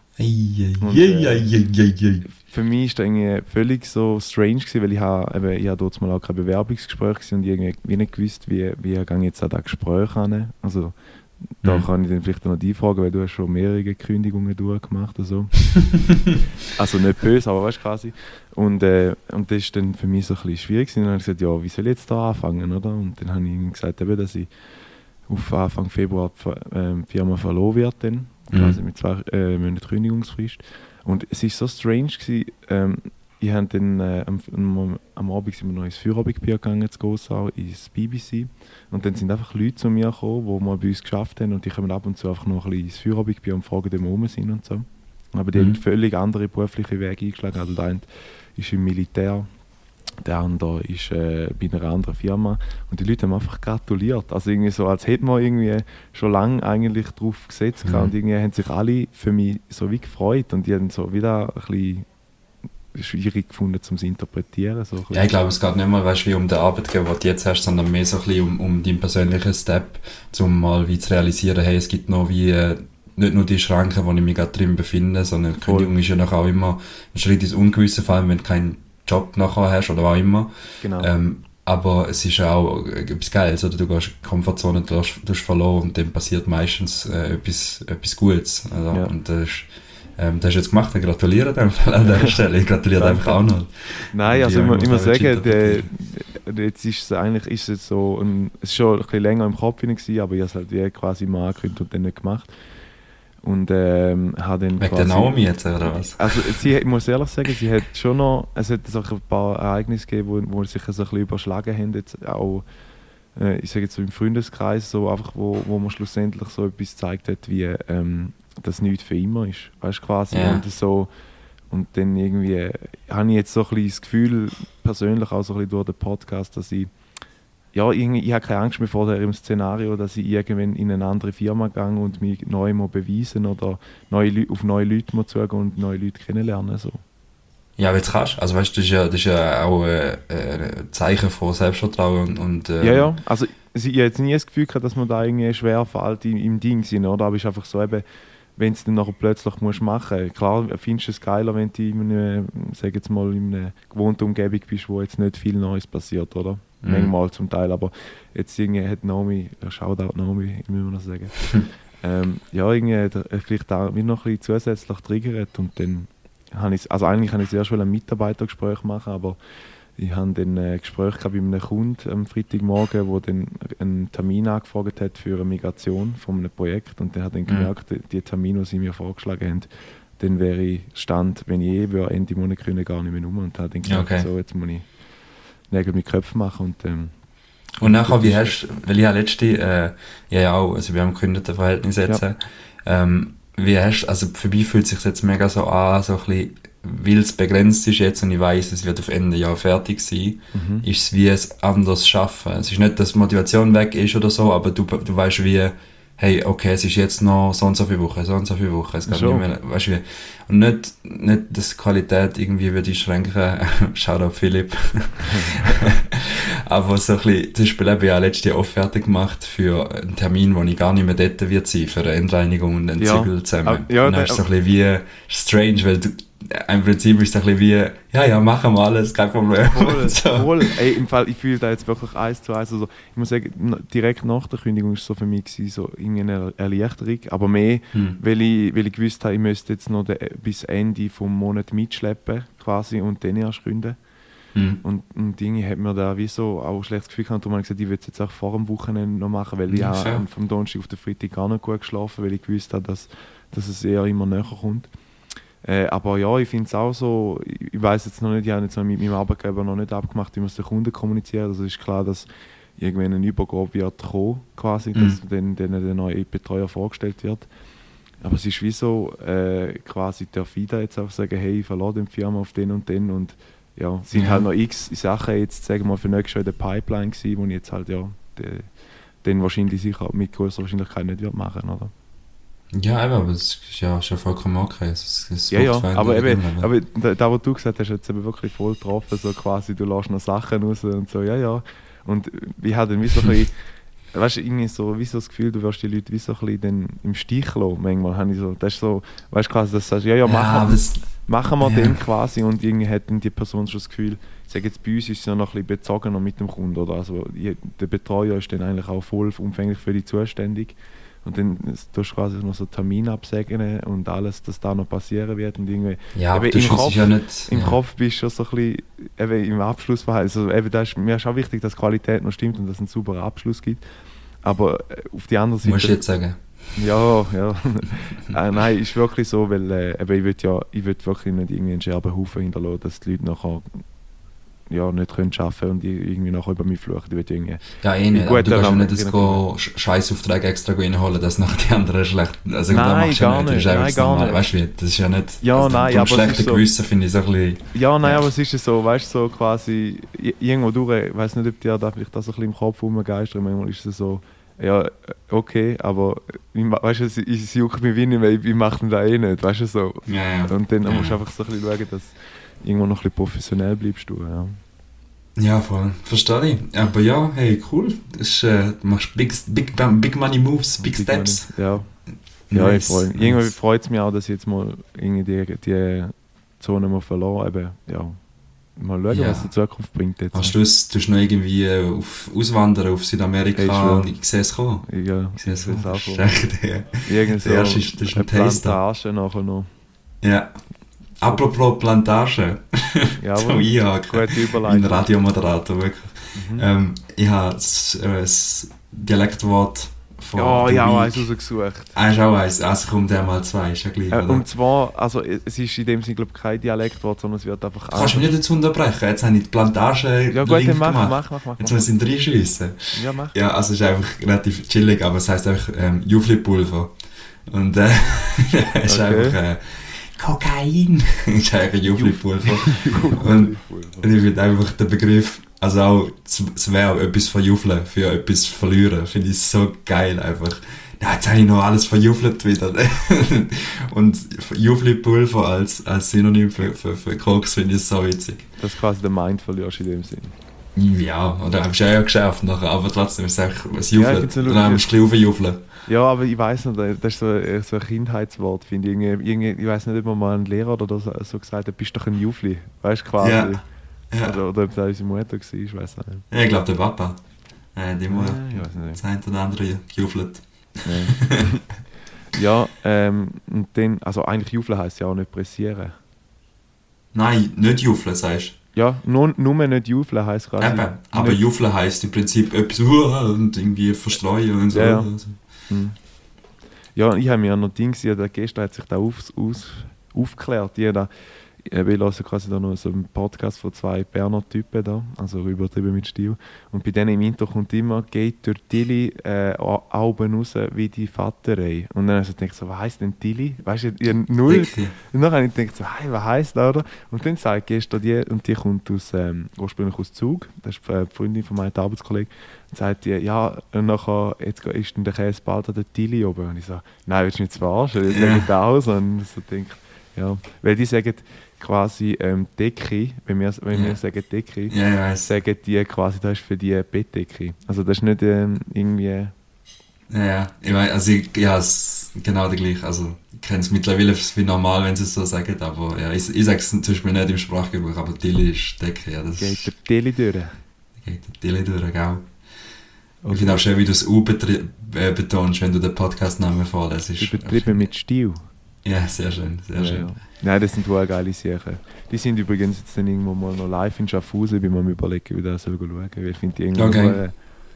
Speaker 3: Und, äh, für mich war das völlig so strange, gewesen, weil ich habe, ich habe dort mal auch kein Bewerbungsgespräch gesehen und irgendwie wie nicht gewusst, wie, wie ich jetzt an das Gespräch an. Also da mhm. kann ich dann vielleicht noch die fragen, weil du hast schon mehrere Kündigungen durchgemacht oder also nicht böse, aber weißt du quasi. Und, äh, und das ist dann für mich so ein bisschen schwierig. Und dann habe ich gesagt, ja, wie soll ich jetzt da anfangen, oder? Und dann habe ich gesagt, eben, dass ich auf Anfang Februar die ähm, Firma verloren wird dann quasi mhm. mit zwei äh, Monaten Kündigungsfrist. Und es war so strange gewesen, ähm, ich habe dann äh, am, am, am, Abend sind wir noch ins Feierabendbier gegangen, zu Gossau, ins BBC. Und dann sind einfach Leute zu mir gekommen, die mal bei uns geschafft haben und die kommen ab und zu einfach noch ein bisschen ins Feierabendbier und fragen, ob wir rum sind und so. Aber die mhm. haben völlig andere berufliche Wege eingeschlagen. Also der eine ist im Militär, der andere ist äh, bei einer anderen Firma und die Leute haben einfach gratuliert. Also irgendwie so, als hätte man irgendwie schon lange eigentlich darauf gesetzt mhm. und irgendwie haben sich alle für mich so wie gefreut und die haben so wieder ein bisschen schwierig gefunden zum interpretieren. So
Speaker 4: ja, ich glaube, es geht nicht mal weißt, wie um den Arbeitgeber, den du jetzt hast, sondern mehr so ein bisschen um, um deinen persönlichen Step, um mal wie zu realisieren, hey, es gibt noch wie äh, nicht nur die Schranken, wo ich mich gerade drin befinde, sondern. Kündigung ist ja noch auch immer ein Schritt ins Ungewisse, vor allem wenn du keinen Job nachher hast oder was auch immer.
Speaker 3: Genau.
Speaker 4: Ähm, aber es ist auch etwas Geiles, oder? Du gehst in die Komfortzone, du hast, verloren und dann passiert meistens äh, etwas, etwas Gutes. Also, ja. Und das ist, ähm, das hast du jetzt gemacht, ich gratuliere dir an der Stelle. Ich gratuliere einfach auch noch.
Speaker 3: Nein, also muss immer sagen, der, jetzt ist es eigentlich ist es so, ein, es ist schon ein bisschen länger im Kopf gewesen, aber ich habe es halt wie quasi mal angekündigt und dann nicht gemacht. Und ähm, habe dann
Speaker 4: Wegen der Naomi jetzt, oder was?
Speaker 3: Also sie, ich muss ehrlich sagen, sie hat schon noch, es hat so ein paar Ereignisse gegeben, wo, wo sich so ein bisschen überschlagen haben, jetzt auch, äh, ich sage jetzt so im Freundeskreis, so einfach, wo, wo man schlussendlich so etwas gezeigt hat, wie ähm, das nichts für immer ist, weißt quasi, yeah. und so, und dann irgendwie äh, habe ich jetzt so ein bisschen das Gefühl, persönlich auch so ein bisschen durch den Podcast, dass ich ja, ich, ich habe keine Angst mehr vor dem Szenario, dass ich irgendwann in eine andere Firma gehe und mich neu mal beweisen oder neue, auf neue Leute mal zugehen und neue Leute kennenlernen. So.
Speaker 4: Ja, aber jetzt kannst Also weißt du, das ist ja, das ist ja auch äh, ein Zeichen von Selbstvertrauen und...
Speaker 3: Äh, ja, ja. Also ich habe jetzt nie das Gefühl gehabt, dass man da irgendwie schwer fällt im, im Ding sind, oder? Aber es ist einfach so eben, wenn du es dann nachher plötzlich musst machen musst. Klar findest du es geiler, wenn du in einer, sag jetzt mal, in einer gewohnten Umgebung bist, wo jetzt nicht viel Neues passiert, oder? Mhm. Manchmal zum Teil, aber jetzt irgendwie hat Naomi, Shoutout Naomi, ich muss noch sagen, ähm, ja, irgendwie hat er vielleicht auch mich noch ein bisschen zusätzlich triggert und dann habe ich, also eigentlich habe ich zuerst ein Mitarbeitergespräch machen, aber ich habe dann ein Gespräch bei einem Kunden am Freitagmorgen, der dann einen Termin angefragt hat für eine Migration von einem Projekt und der hat dann mhm. gemerkt, mhm. die Termine, die sie mir vorgeschlagen haben, dann wäre ich Stand, wenn ich eh Ende Monat können, gar nicht mehr um und hat dann gesagt, okay. so, jetzt muss ich Nägel mit Köpfen machen und ähm,
Speaker 4: und nachher, wie hast du, weil ich ja letzte, äh, ja auch, also wir haben gekündigte Verhältnisse jetzt, ja. ähm, wie hast also für mich fühlt es sich jetzt mega so an, so ein bisschen, weil es begrenzt ist jetzt und ich weiß, es wird auf Ende Jahr fertig sein, mhm. ist es wie es anders schaffen. Es ist nicht, dass Motivation weg ist oder so, aber du, du weißt wie, hey, okay, es ist jetzt noch so und so viele Wochen, so und so viele Wochen, es geht nicht mehr, weißt du wie. Und nicht, nicht, dass die Qualität irgendwie würde schau auf Philipp. Aber so ein bisschen, zum Beispiel habe ich ja letztes Jahr Offerte gemacht für einen Termin, wo ich gar nicht mehr dort wird sein, für eine Endreinigung und einen ja. Zügel zusammen. Ja, und dann ist es so ein bisschen wie strange, weil du, im Prinzip ist es ein bisschen wie, ja, ja, machen wir alles, kein Problem.
Speaker 3: Voll, so. voll. Ey, im Fall, ich fühle da jetzt wirklich eins zu eins. Also, ich muss sagen, direkt nach der Kündigung war es so für mich gewesen, so irgendeine Erleichterung. Aber mehr, hm. weil, ich, weil ich gewusst habe, ich müsste jetzt noch de, bis Ende des Monats mitschleppen quasi und dann erst gründen. Hm. Und, und Dinge hat mir da wie so auch ein schlechtes Gefühl gehabt und man gesagt, ich würde es jetzt auch vor dem Wochenende noch machen, weil ich ja, vom Donnerstag auf den Freitag gar nicht gut geschlafen weil ich gewusst habe, dass, dass es eher immer näher kommt. Äh, aber ja, ich finde es auch so, ich, weiß jetzt noch nicht, ich habe jetzt mit meinem Arbeitgeber noch nicht abgemacht, wie man es den Kunden kommuniziert. Also ist klar, dass irgendwann ein Übergabe wird kommen, quasi, mhm. dass dann, dann der neue Betreuer vorgestellt wird. Aber es ist wie so, äh, quasi der FIDA jetzt auch sagen, hey, ich verlasse die Firma auf den und den und ja, es sind
Speaker 4: Ja.
Speaker 3: halt noch x Sachen jetzt, sagen wir mal, für nächstes Jahr in der Pipeline gewesen, wo ich jetzt halt, ja, de, den wahrscheinlich sicher mit größerer Wahrscheinlichkeit nicht wird machen, oder?
Speaker 4: Ja, eben, aber es ist ja, ja vollkommen okay. Es, es
Speaker 3: Ja, ja, aber eben, aber da, was du gesagt hast, hat jetzt eben wirklich voll getroffen, so quasi, du lässt noch Sachen raus und so, ja, ja. Und ich hatte dann wie so ein bisschen, weißt du, irgendwie so, wie so das Gefühl, du wirst die Leute wie so ein bisschen dann im Stich lassen, manchmal habe ich so, das ist so, weißt du, quasi, dass du sagst, ja, ja,
Speaker 4: ja,
Speaker 3: machen,
Speaker 4: aber es,
Speaker 3: machen wir
Speaker 4: Ja.
Speaker 3: den quasi und irgendwie hat dann die Person schon das Gefühl, ich sage jetzt, bei uns ist es ja noch ein bisschen bezogener mit dem Kunden, oder? Also der Betreuer ist dann eigentlich auch voll umfänglich für die zuständig und dann tust du quasi noch so Termine absegnen und alles, dass da noch passieren wird und irgendwie
Speaker 4: ja, aber
Speaker 3: eben
Speaker 4: du
Speaker 3: im Kopf-
Speaker 4: ja nicht.
Speaker 3: im
Speaker 4: ja.
Speaker 3: Kopf bist du schon so ein bisschen eben im Abschlussverhalten. Also eben, da ist, mir ist auch wichtig, dass Qualität noch stimmt und dass es einen sauberen Abschluss gibt. Aber äh, auf die andere Seite...
Speaker 4: Musst du jetzt sagen.
Speaker 3: Ja, ja. äh, nein, ist wirklich so, weil äh, ich will ja, ich will wirklich nicht irgendwie einen Scherbenhaufen hinterlassen, dass die Leute nachher ja, nicht können arbeiten und die irgendwie nachher über mich fluchen. Ich irgendwie...
Speaker 4: Ja, eh nicht. Du kannst ja nicht das Scheißaufträge extra reinholen, dass nachher die anderen schlecht. Also,
Speaker 3: Nein,
Speaker 4: das du
Speaker 3: gar
Speaker 4: nicht. Das
Speaker 3: nicht. Nein, gar nicht.
Speaker 4: Weißt du, das ist ja nicht.
Speaker 3: Ja,
Speaker 4: also,
Speaker 3: nein, aber
Speaker 4: schlechten
Speaker 3: so-
Speaker 4: Gewissen finde ich so ein bisschen.
Speaker 3: Ja, nein,
Speaker 4: Ja.
Speaker 3: aber es ist ja so, weißt du, so quasi irgendwo durch, ich weiß nicht, ob dir da vielleicht das ein bisschen im Kopf rumgeistert, manchmal ist es so, ja, okay, aber ich weißt du, es, es juckt mich wie nicht mehr, ich ich mache das eh nicht, weißt du, so.
Speaker 4: Ja, ja.
Speaker 3: Und dann musst du einfach so ein bisschen schauen, dass irgendwo noch ein bisschen professionell bleibst du, ja.
Speaker 4: Ja, voll. Verstehe ich. Aber ja, hey, cool. Das ist, äh, du machst big, big, big Money Moves, Big, Steps.
Speaker 3: Ja, ja ich
Speaker 4: Nice,
Speaker 3: freue mich.
Speaker 4: nice.
Speaker 3: Irgendwie freut es mich auch, dass ich jetzt mal irgendwie die, die Zone mal verloren eben, ja, mal schauen,
Speaker 4: Ja.
Speaker 3: was die Zukunft bringt jetzt.
Speaker 4: Hast du es, du noch irgendwie äh, auf Auswandern auf Südamerika
Speaker 3: Hey,
Speaker 4: und ich sehe es kommen?
Speaker 3: Ja,
Speaker 4: Ich sehe es kommen.
Speaker 3: Irgend so eine. Plantage nachher noch.
Speaker 4: Ja. Apropos Plantage.
Speaker 3: Ja,
Speaker 4: Zum
Speaker 3: aber
Speaker 4: Einhaken.
Speaker 3: gute Überleitung.
Speaker 4: Radiomoderator, wirklich.
Speaker 3: Mhm.
Speaker 4: Ähm, ich habe das, äh, das Dialektwort von
Speaker 3: Ja,
Speaker 4: der
Speaker 3: ja, eins rausgesucht.
Speaker 4: Ah, ist auch eins. Also kommt der mal zwei, ist ja gleich,
Speaker 3: Äh, und zwar, also es ist in dem Sinne, glaube ich, kein Dialektwort, sondern es wird einfach...
Speaker 4: Du kannst mich nicht dazu unterbrechen. Jetzt habe ich die Plantage
Speaker 3: Ja gut,
Speaker 4: Link
Speaker 3: dann mach,
Speaker 4: gemacht.
Speaker 3: mach, mach, mach.
Speaker 4: Jetzt müssen wir reinschiessen.
Speaker 3: Ja, mach.
Speaker 4: Ja, also es ist einfach relativ chillig, aber es heisst einfach ähm, Jufli-Pulver. Und äh, es ist
Speaker 3: Okay.
Speaker 4: einfach äh, Kokain. es ist eigentlich ein Jufli-Pulver. Und Und ich finde einfach den Begriff, also auch das Verb, etwas verjuffeln für etwas verlieren, finde ich so geil einfach. Ja, jetzt habe ich noch alles verjuffelt wieder. Und Jufli-Pulver als, als Synonym für, für, für Koks finde ich so witzig.
Speaker 3: Das ist quasi der Mind verlierst in dem Sinn.
Speaker 4: Ja, oder hast du ja geschärft nachher, aber trotzdem ist es einfach ein
Speaker 3: Ja,
Speaker 4: Juffeln.
Speaker 3: find's so
Speaker 4: Dann haben wir
Speaker 3: lustig.
Speaker 4: ein bisschen.
Speaker 3: Ja, aber ich weiß nicht, das ist so, eher so ein Kindheitswort, finde ich. Irgendwie, ich weiß nicht, ob man mal ein Lehrer oder so, so gesagt hat, bist doch ein Jufli. Weißt du, quasi.
Speaker 4: Ja. Ja,
Speaker 3: Oder, oder ob das unsere Mutter war, ich weiß nicht.
Speaker 4: ja ich glaube der Papa. Äh, die Mutter.
Speaker 3: Ja, ich weiß nicht.
Speaker 4: Das eine oder andere gejuffelt.
Speaker 3: Nee. ja, ähm, und dann, also eigentlich Juffeln heisst ja auch nicht pressieren.
Speaker 4: Nein, nicht juffeln, sagst
Speaker 3: Ja, nur, nur nicht Juffeln heisst
Speaker 4: du.
Speaker 3: quasi.
Speaker 4: Eben, aber juffeln heisst im Prinzip etwas «Uah» und irgendwie verstreuen und so.
Speaker 3: Ja, ja. Hm. Ja, ich habe mir noch Dings, ja, der gestern hat sich da auf, aus, aufgeklärt. Jeder, wir hören quasi da noch so einen Podcast von zwei Berner Typen da, also übertrieben mit Stil. Und bei denen im Intro kommt immer, geht durch Tilly äh, Augen raus wie die Vaterei. Und dann habe ich gedacht, so, was heisst denn Tilly? Weißt du, ihr null.
Speaker 4: Dicke.
Speaker 3: Und dann habe ich gedacht, so, hey, was heisst das, oder? Und dann sagt gestern die, und die kommt aus, ähm, ursprünglich aus Zug, das ist die Freundin von meinem Arbeitskollegen, und sagt die, ja, und nachher, jetzt ist dann der Käse bald an der Tilly oben. Und ich so, nein, willst du mich jetzt verarschen? Sagen das auch so. Und ich so denke, ja, weil die sagen quasi ähm, Decke, wenn wir, wenn
Speaker 4: Ja.
Speaker 3: wir sagen Decke,
Speaker 4: weiss.
Speaker 3: sagen die quasi, das ist für die Bettdecke. Also das ist nicht ähm, irgendwie...
Speaker 4: Ja, ja. Ich mein, also ich, ja, es ist genau der gleiche. Also, ich kenne es mittlerweile wie normal, wenn sie es so sagen, aber ja, ich, ich sage es zum Beispiel nicht im Sprachgebrauch, aber Tilly ist Decke, ja, das
Speaker 3: Geht der Tilly durch.
Speaker 4: geht der Tilly durch, gell? Ich finde auch schön, wie du das U äh, betonst, wenn du den Podcastnamen vorlässt.
Speaker 3: Übertrieben mit Stil.
Speaker 4: Ja, sehr schön, sehr
Speaker 3: Ja,
Speaker 4: schön.
Speaker 3: ja. Nein, das sind wohl geile Sachen. Die sind übrigens jetzt dann irgendwo mal noch live in Schaffhausen, bin mir überlegen, wie das soll schauen soll. Weil ich finde die irgendwie
Speaker 4: Okay.
Speaker 3: nur, äh,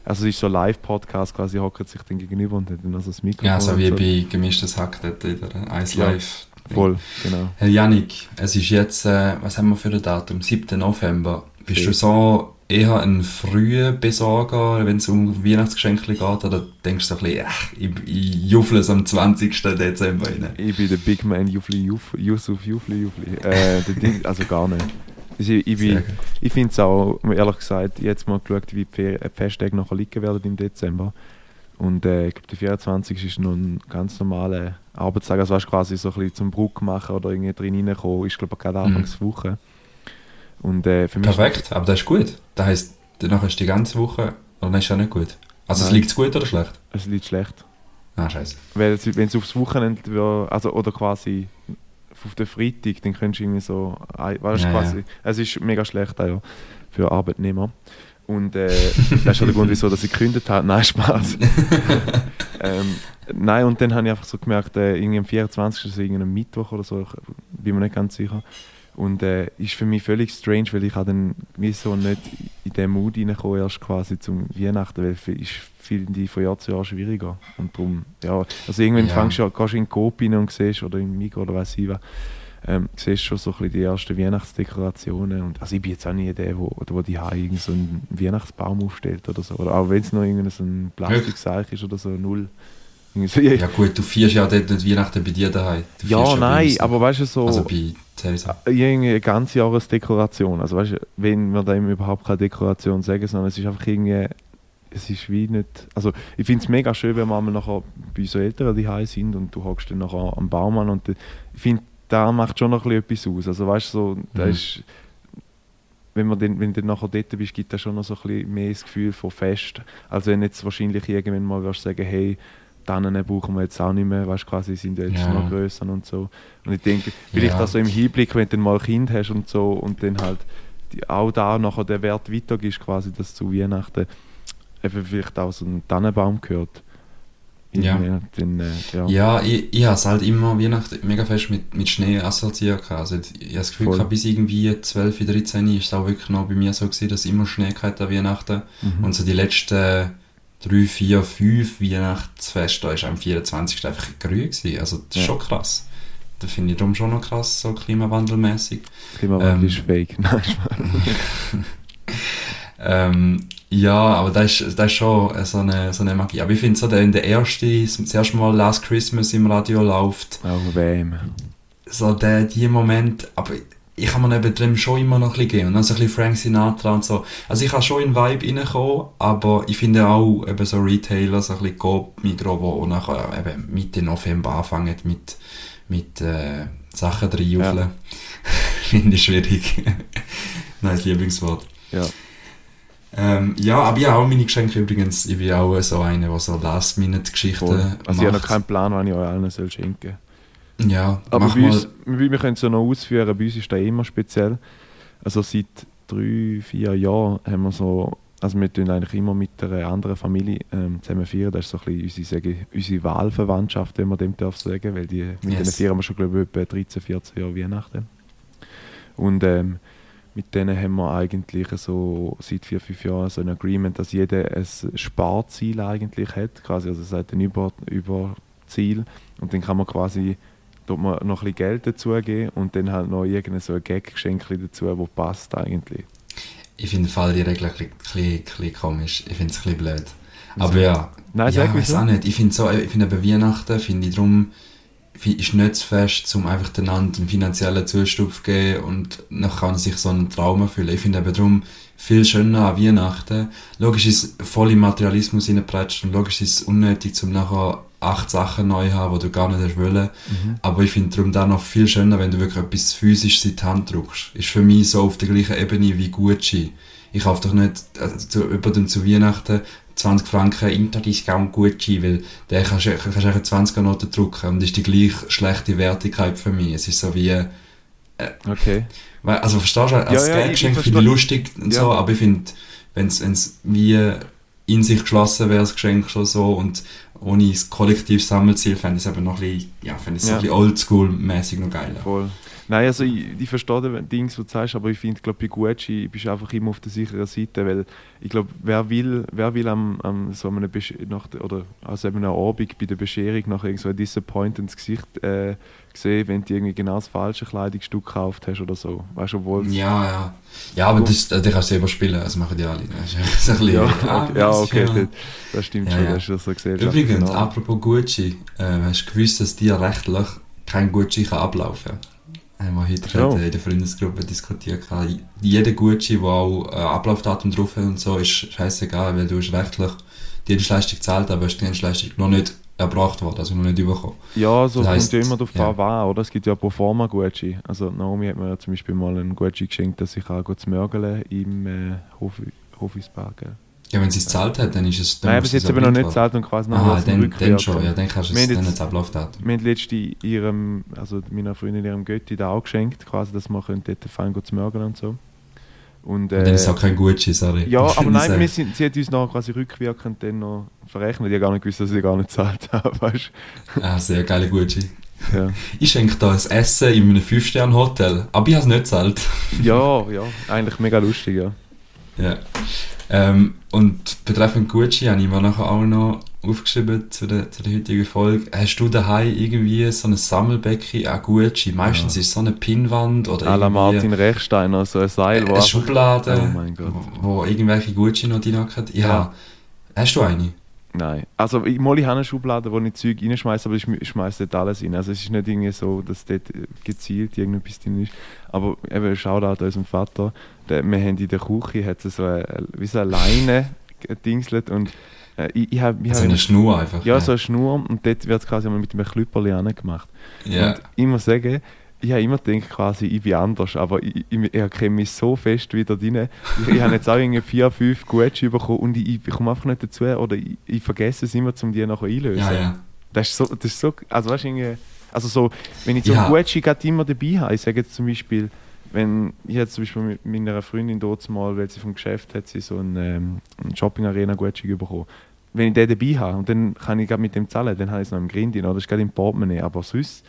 Speaker 3: Also es ist so ein Live-Podcast, quasi hocken sich dann gegenüber und hat dann also das Mikrofon.
Speaker 4: Ja, so wie bei gemischtes Hack dort in der
Speaker 3: Ja,
Speaker 4: Live.
Speaker 3: Voll, genau.
Speaker 4: Herr Yannick, es ist jetzt, äh, was haben wir für ein Datum? 7. November. Bist
Speaker 3: Okay.
Speaker 4: du so eher ein früher Besorger, wenn es um Weihnachtsgeschenke geht, oder denkst du so ein bisschen, ach, ich, ich juffle es am 20. Dezember rein?
Speaker 3: Ich bin der Big Man Jufli Juf, Yusuf Jufli Jufli. Äh, Ding, also gar nicht. Ich, ich, bin- ich finde es auch, ehrlich gesagt, jetzt mal geschaut, wie die Festtage nachher liegen werden im Dezember. Und äh, ich glaube, der 24. ist noch ein ganz normaler Arbeitstag. Also weißt, quasi so ein bisschen zum Bruck machen oder irgendwie drin reinkommen, ist glaube ich gerade Anfangswoche. Und äh, für mich
Speaker 4: Perfekt, aber das ist gut. Das heisst, danach ist die ganze Woche, oder dann ist das nicht gut. Also es
Speaker 3: Nein.
Speaker 4: liegt gut oder schlecht?
Speaker 3: es liegt schlecht.
Speaker 4: Ah, scheiße.
Speaker 3: Weil wenn es aufs Wochenende wäre, also oder quasi auf den Freitag, dann könntest du irgendwie so, weißt,
Speaker 4: Ja,
Speaker 3: quasi, es ist mega schlecht auch, ja, für Arbeitnehmer. Und äh, das ist auch der Grund, wieso dass ich gekündigt habe. Nein, Spaß. ähm, nein, und dann habe ich einfach so gemerkt, äh, irgendwie am 24. ist irgendein Mittwoch oder so, ich bin mir nicht ganz sicher. Und äh, ist für mich völlig strange, weil ich dann wie so nicht in den Mut reingekommen erst quasi zum Weihnachten, weil es ist finde ich von Jahr zu Jahr schwieriger. Und darum, ja, also irgendwann
Speaker 4: Ja.
Speaker 3: fängst du ja, gehst in den Coop rein und siehst, oder in Migros oder weiss ich was, ähm, siehst schon so ein bisschen die ersten Weihnachtsdekorationen. Und, also ich bin jetzt auch nie der, wo, wo die irgend so einen Weihnachtsbaum aufstellt oder so. Oder auch wenn es noch irgendein so ein Plastikseich ist oder so, null.
Speaker 4: Ja gut, du feierst ja dort nicht Weihnachten bei dir daheim.
Speaker 3: Ja, nein, aber weißt du, so
Speaker 4: Also bei Theresa.
Speaker 3: irgendwie eine ganze Jahresdekoration. Also weißt du, wenn wir dem überhaupt keine Dekoration sagen, sondern es ist einfach irgendwie, es ist wie nicht, also ich finde es mega schön, wenn wir einmal nachher bei unseren Eltern daheim sind und du hockst dann nachher am Baum an und ich finde, da macht schon noch ein bisschen etwas aus. Also weißt du, so, da
Speaker 4: Mhm.
Speaker 3: ist, wenn, man dann, wenn du dann nachher dort bist, gibt das schon noch so ein bisschen mehr das Gefühl von Fest, als wenn jetzt wahrscheinlich irgendwann mal wirst sagen, hey, Tannen brauchen wir jetzt auch nicht mehr, weißt du, quasi sind jetzt
Speaker 4: Ja.
Speaker 3: noch grösser und so. Und ich denke, vielleicht
Speaker 4: Ja.
Speaker 3: auch so im Hinblick, wenn du mal ein Kind hast und so und dann halt die, auch da nachher der Wert weitergibst, quasi, dass zu Weihnachten eben vielleicht auch so ein Tannenbaum gehört.
Speaker 4: Ja.
Speaker 3: Dann, äh, ja.
Speaker 4: Ja, ich, ich habe es halt immer Weihnachten mega fest mit, mit Schnee assoziiert. Also ich habe das Gefühl, gehabt, bis irgendwie 12, 13 ist es auch wirklich noch bei mir so gewesen, dass immer Schnee gehabt an Weihnachten.
Speaker 3: Mhm.
Speaker 4: Und so die letzten 3, 4, 5 Weihnachtsfeste, da ist am 24. einfach grün gewesen. Also das ist
Speaker 3: Ja.
Speaker 4: schon krass. Das finde ich darum schon noch krass, so klimawandelmäßig.
Speaker 3: Klimawandel
Speaker 4: ähm,
Speaker 3: ist fake. Nein.
Speaker 4: Ähm, ja, aber das ist, das ist schon so eine, so eine Magie. Aber ich finde so, der, der erste, das erste Mal Last Christmas im Radio läuft,
Speaker 3: auch wem.
Speaker 4: so der, die Moment, aber ich kann mir neben dem schon immer noch ein bisschen geben. Und dann so ein bisschen Frank Sinatra und so. Also ich kann schon in Vibe reinkommen, aber ich finde auch eben so Retailer, so ein bisschen Coop, Migros, auch nachher eben Mitte November anfangen mit, mit äh, Sachen reinjufeln. finde ich schwierig. Neues Lieblingswort.
Speaker 3: Ja.
Speaker 4: Ähm, ja, aber ich habe auch meine Geschenke übrigens. Ich bin auch so einer, der so Last-Minute-Geschichten macht.
Speaker 3: Also ich habe noch keinen Plan, wann ich euch allen soll schenken soll.
Speaker 4: Ja,
Speaker 3: Aber bei uns, wir, wir können es ja noch ausführen, bei uns ist das immer speziell. Also seit drei, vier Jahren haben wir so, also wir tun eigentlich immer mit einer anderen Familie ähm, zusammen feiern. Das ist so ein bisschen unsere, sage, unsere Wahlverwandtschaft, wenn man dem darf sagen, weil die, mit
Speaker 4: Yes.
Speaker 3: denen feiern wir schon glaube ich etwa 13, 14 Jahre Weihnachten. Und ähm, mit denen haben wir eigentlich so seit vier, fünf Jahren so ein Agreement, dass jeder ein Sparziel eigentlich hat, quasi, also es hat ein Über, Überziel und dann kann man quasi dort man noch ein bisschen Geld dazugeben und dann halt noch irgendein so ein Gag-Geschenk dazu, wo passt eigentlich.
Speaker 4: Ich finde den Fall die Regel ein bisschen, ein bisschen komisch. Ich finde es ein bisschen blöd. Aber ja,
Speaker 3: Nein,
Speaker 4: ja
Speaker 3: sag
Speaker 4: weiß auch nicht. Ich finde so, ich finde bei Weihnachten, finde ich darum, fi- ist nicht zu fest, um einfach den anderen einen finanziellen Zustupf zu geben und dann kann sich so einen Traum erfüllen. Ich finde eben darum viel schöner an Weihnachten. Logisch ist voll im Materialismus reingepratscht und logisch ist es unnötig, um nachher acht Sachen neu haben, die du gar nicht hast wollen.
Speaker 3: Mhm.
Speaker 4: Aber ich finde darum dann noch viel schöner, wenn du wirklich etwas physisch in die Hand drückst. Ist für mich so auf der gleichen Ebene wie Gucci. Ich kaufe doch nicht äh, zu, jemandem zu Weihnachten 20 Franken Interdiscount Gucci, weil der kannst du kannst du eine 20er Note drucken und das ist die gleich schlechte Wertigkeit für mich. Es ist so wie,
Speaker 3: Okay.
Speaker 4: weil- also verstehst du, als
Speaker 3: Ja, ja, ich-
Speaker 4: Gaggeschenk
Speaker 3: ich
Speaker 4: finde ich lustig und
Speaker 3: Ja.
Speaker 4: so, aber ich finde, wenn es wie in sich geschlossen wäre, das Geschenk schon so und ohne das kollektives Sammelziel, fände ich es eben noch ein bisschen, ja, fände ich es
Speaker 3: Ja.
Speaker 4: so oldschool-mäßig noch geiler.
Speaker 3: Voll. Nein, also ich, ich verstehe den Dings, was du sagst, aber ich finde, bei Gucci bist du einfach immer auf der sicheren Seite, weil ich glaube, wer will, wer will am, am so einem Besch nach der, oder also eben am Abend bei der Bescherung nach irgend so ein disappointendes Gesicht äh, sehen, wenn du irgendwie genau das falsche Kleidungsstück gekauft hast oder so. Weißt du, obwohl
Speaker 4: Ja, ja. Ja, aber das, das kannst du selber spielen, das machen die alle. Das ist ein bisschen,
Speaker 3: ja,
Speaker 4: ah,
Speaker 3: okay, ja,
Speaker 4: das ist
Speaker 3: okay,
Speaker 4: ja-
Speaker 3: das, das stimmt
Speaker 4: Ja,
Speaker 3: schon,
Speaker 4: ja.
Speaker 3: das ist ja so gesehen.
Speaker 4: Übrigens, apropos Gucci, äh, hast du gewusst, dass dir rechtlich kein Gucci kann ablaufen haben wir heute gerade in der Freundesgruppe diskutiert. Jeder Gucci, der auch äh, Ablaufdatum drauf hat und so, ist scheißegal, weil du hast rechtlich die Dienstleistung gezahlt, aber hast die Dienstleistung noch nicht erbracht worden, also noch nicht bekommen.
Speaker 3: Ja, so
Speaker 4: Das heisst,
Speaker 3: kommt ja immer darauf
Speaker 4: ja.
Speaker 3: an, was, oder? Es gibt ja Proforma Gucci. Also Naomi hat mir ja zum Beispiel mal einen Gucci geschenkt, dass ich auch gut zu mörgeln im äh, Hofi- Hofispark. gell.
Speaker 4: Ja, wenn sie es gezahlt hat, dann ist es... dann
Speaker 3: Nein, aber
Speaker 4: muss
Speaker 3: sie
Speaker 4: es
Speaker 3: hat
Speaker 4: ja
Speaker 3: eben noch nicht gezahlt und quasi noch
Speaker 4: Aha, dann, dann schon, ja, dann kannst du es dann
Speaker 3: jetzt-
Speaker 4: Ablaufdatum.
Speaker 3: Wir haben letztens ihrem, also meiner Freundin ihrem Götti da auch geschenkt, quasi, dass wir können dort fein gut zu mörgeln und so. Und, äh,
Speaker 4: Und dann ist es auch kein Gucci, sorry.
Speaker 3: ja, aber nein, wir sind, sie hat uns noch quasi rückwirkend dann noch verrechnet. Ich habe gar nicht gewusst, dass sie gar nicht gezahlt haben, weißt
Speaker 4: Ah, sehr geile Gucci.
Speaker 3: Ja.
Speaker 4: Ich schenke da ein Essen in einem 5-Sterne-Hotel, aber ich habe es nicht gezahlt.
Speaker 3: ja, ja, eigentlich mega lustig, ja.
Speaker 4: Ja. Ähm, und betreffend Gucci habe ich mir nachher auch noch aufgeschrieben zu der, zu der heutigen Folge. Hast du daheim irgendwie so ein Sammelbecken an Gucci? Meistens
Speaker 3: Ja.
Speaker 4: ist es so eine Pinnwand oder
Speaker 3: À la
Speaker 4: irgendwie
Speaker 3: Martin Rechsteiner, so ein Seil,
Speaker 4: eine Schublade,
Speaker 3: Oh mein Gott.
Speaker 4: wo, wo irgendwelche Gucci noch drin hat. Ja.
Speaker 3: Ja.
Speaker 4: Hast du eine?
Speaker 3: Nein. Also, ich, mal, ich habe eine Schublade, wo ich Zeug reinschmeiße, aber ich schme- schmeiße dort alles rein. Also, es ist nicht irgendwie so, dass dort äh, gezielt irgendetwas drin ist. Aber eben, schaut an unserem Vater. Der, wir haben in der Küche hat so eine, wie so eine Leine gedingselt und äh, ich, ich habe. Ich
Speaker 4: Also
Speaker 3: hab-
Speaker 4: eine Schnur einfach.
Speaker 3: ja, so eine Schnur und dort wird es quasi mit einem Klüpperli angemacht.
Speaker 4: Ja.
Speaker 3: Und ich muss sagen, ich habe immer gedacht, quasi, ich bin anders, aber ich, ich, ich erkenne mich so fest wieder drin. Ich, ich habe jetzt auch irgendwie vier, fünf Gucci bekommen und ich, ich komme einfach nicht dazu oder ich, ich vergesse es immer, um die nachher einlösen.
Speaker 4: ja, ja.
Speaker 3: Das ist so, das ist so, also weißt du, also so, wenn ich so
Speaker 4: Ja.
Speaker 3: ein Gucci gerade immer dabei habe, ich sage jetzt zum Beispiel, wenn ich jetzt zum Beispiel mit meiner Freundin dort mal, weil sie vom Geschäft hat sie so einen, ähm, Shopping Arena Gucci bekommen. Wenn ich den dabei habe und dann kann ich mit dem zahlen, dann habe ich es noch im Grind oder das ist gerade im Portemonnaie. Aber sonst,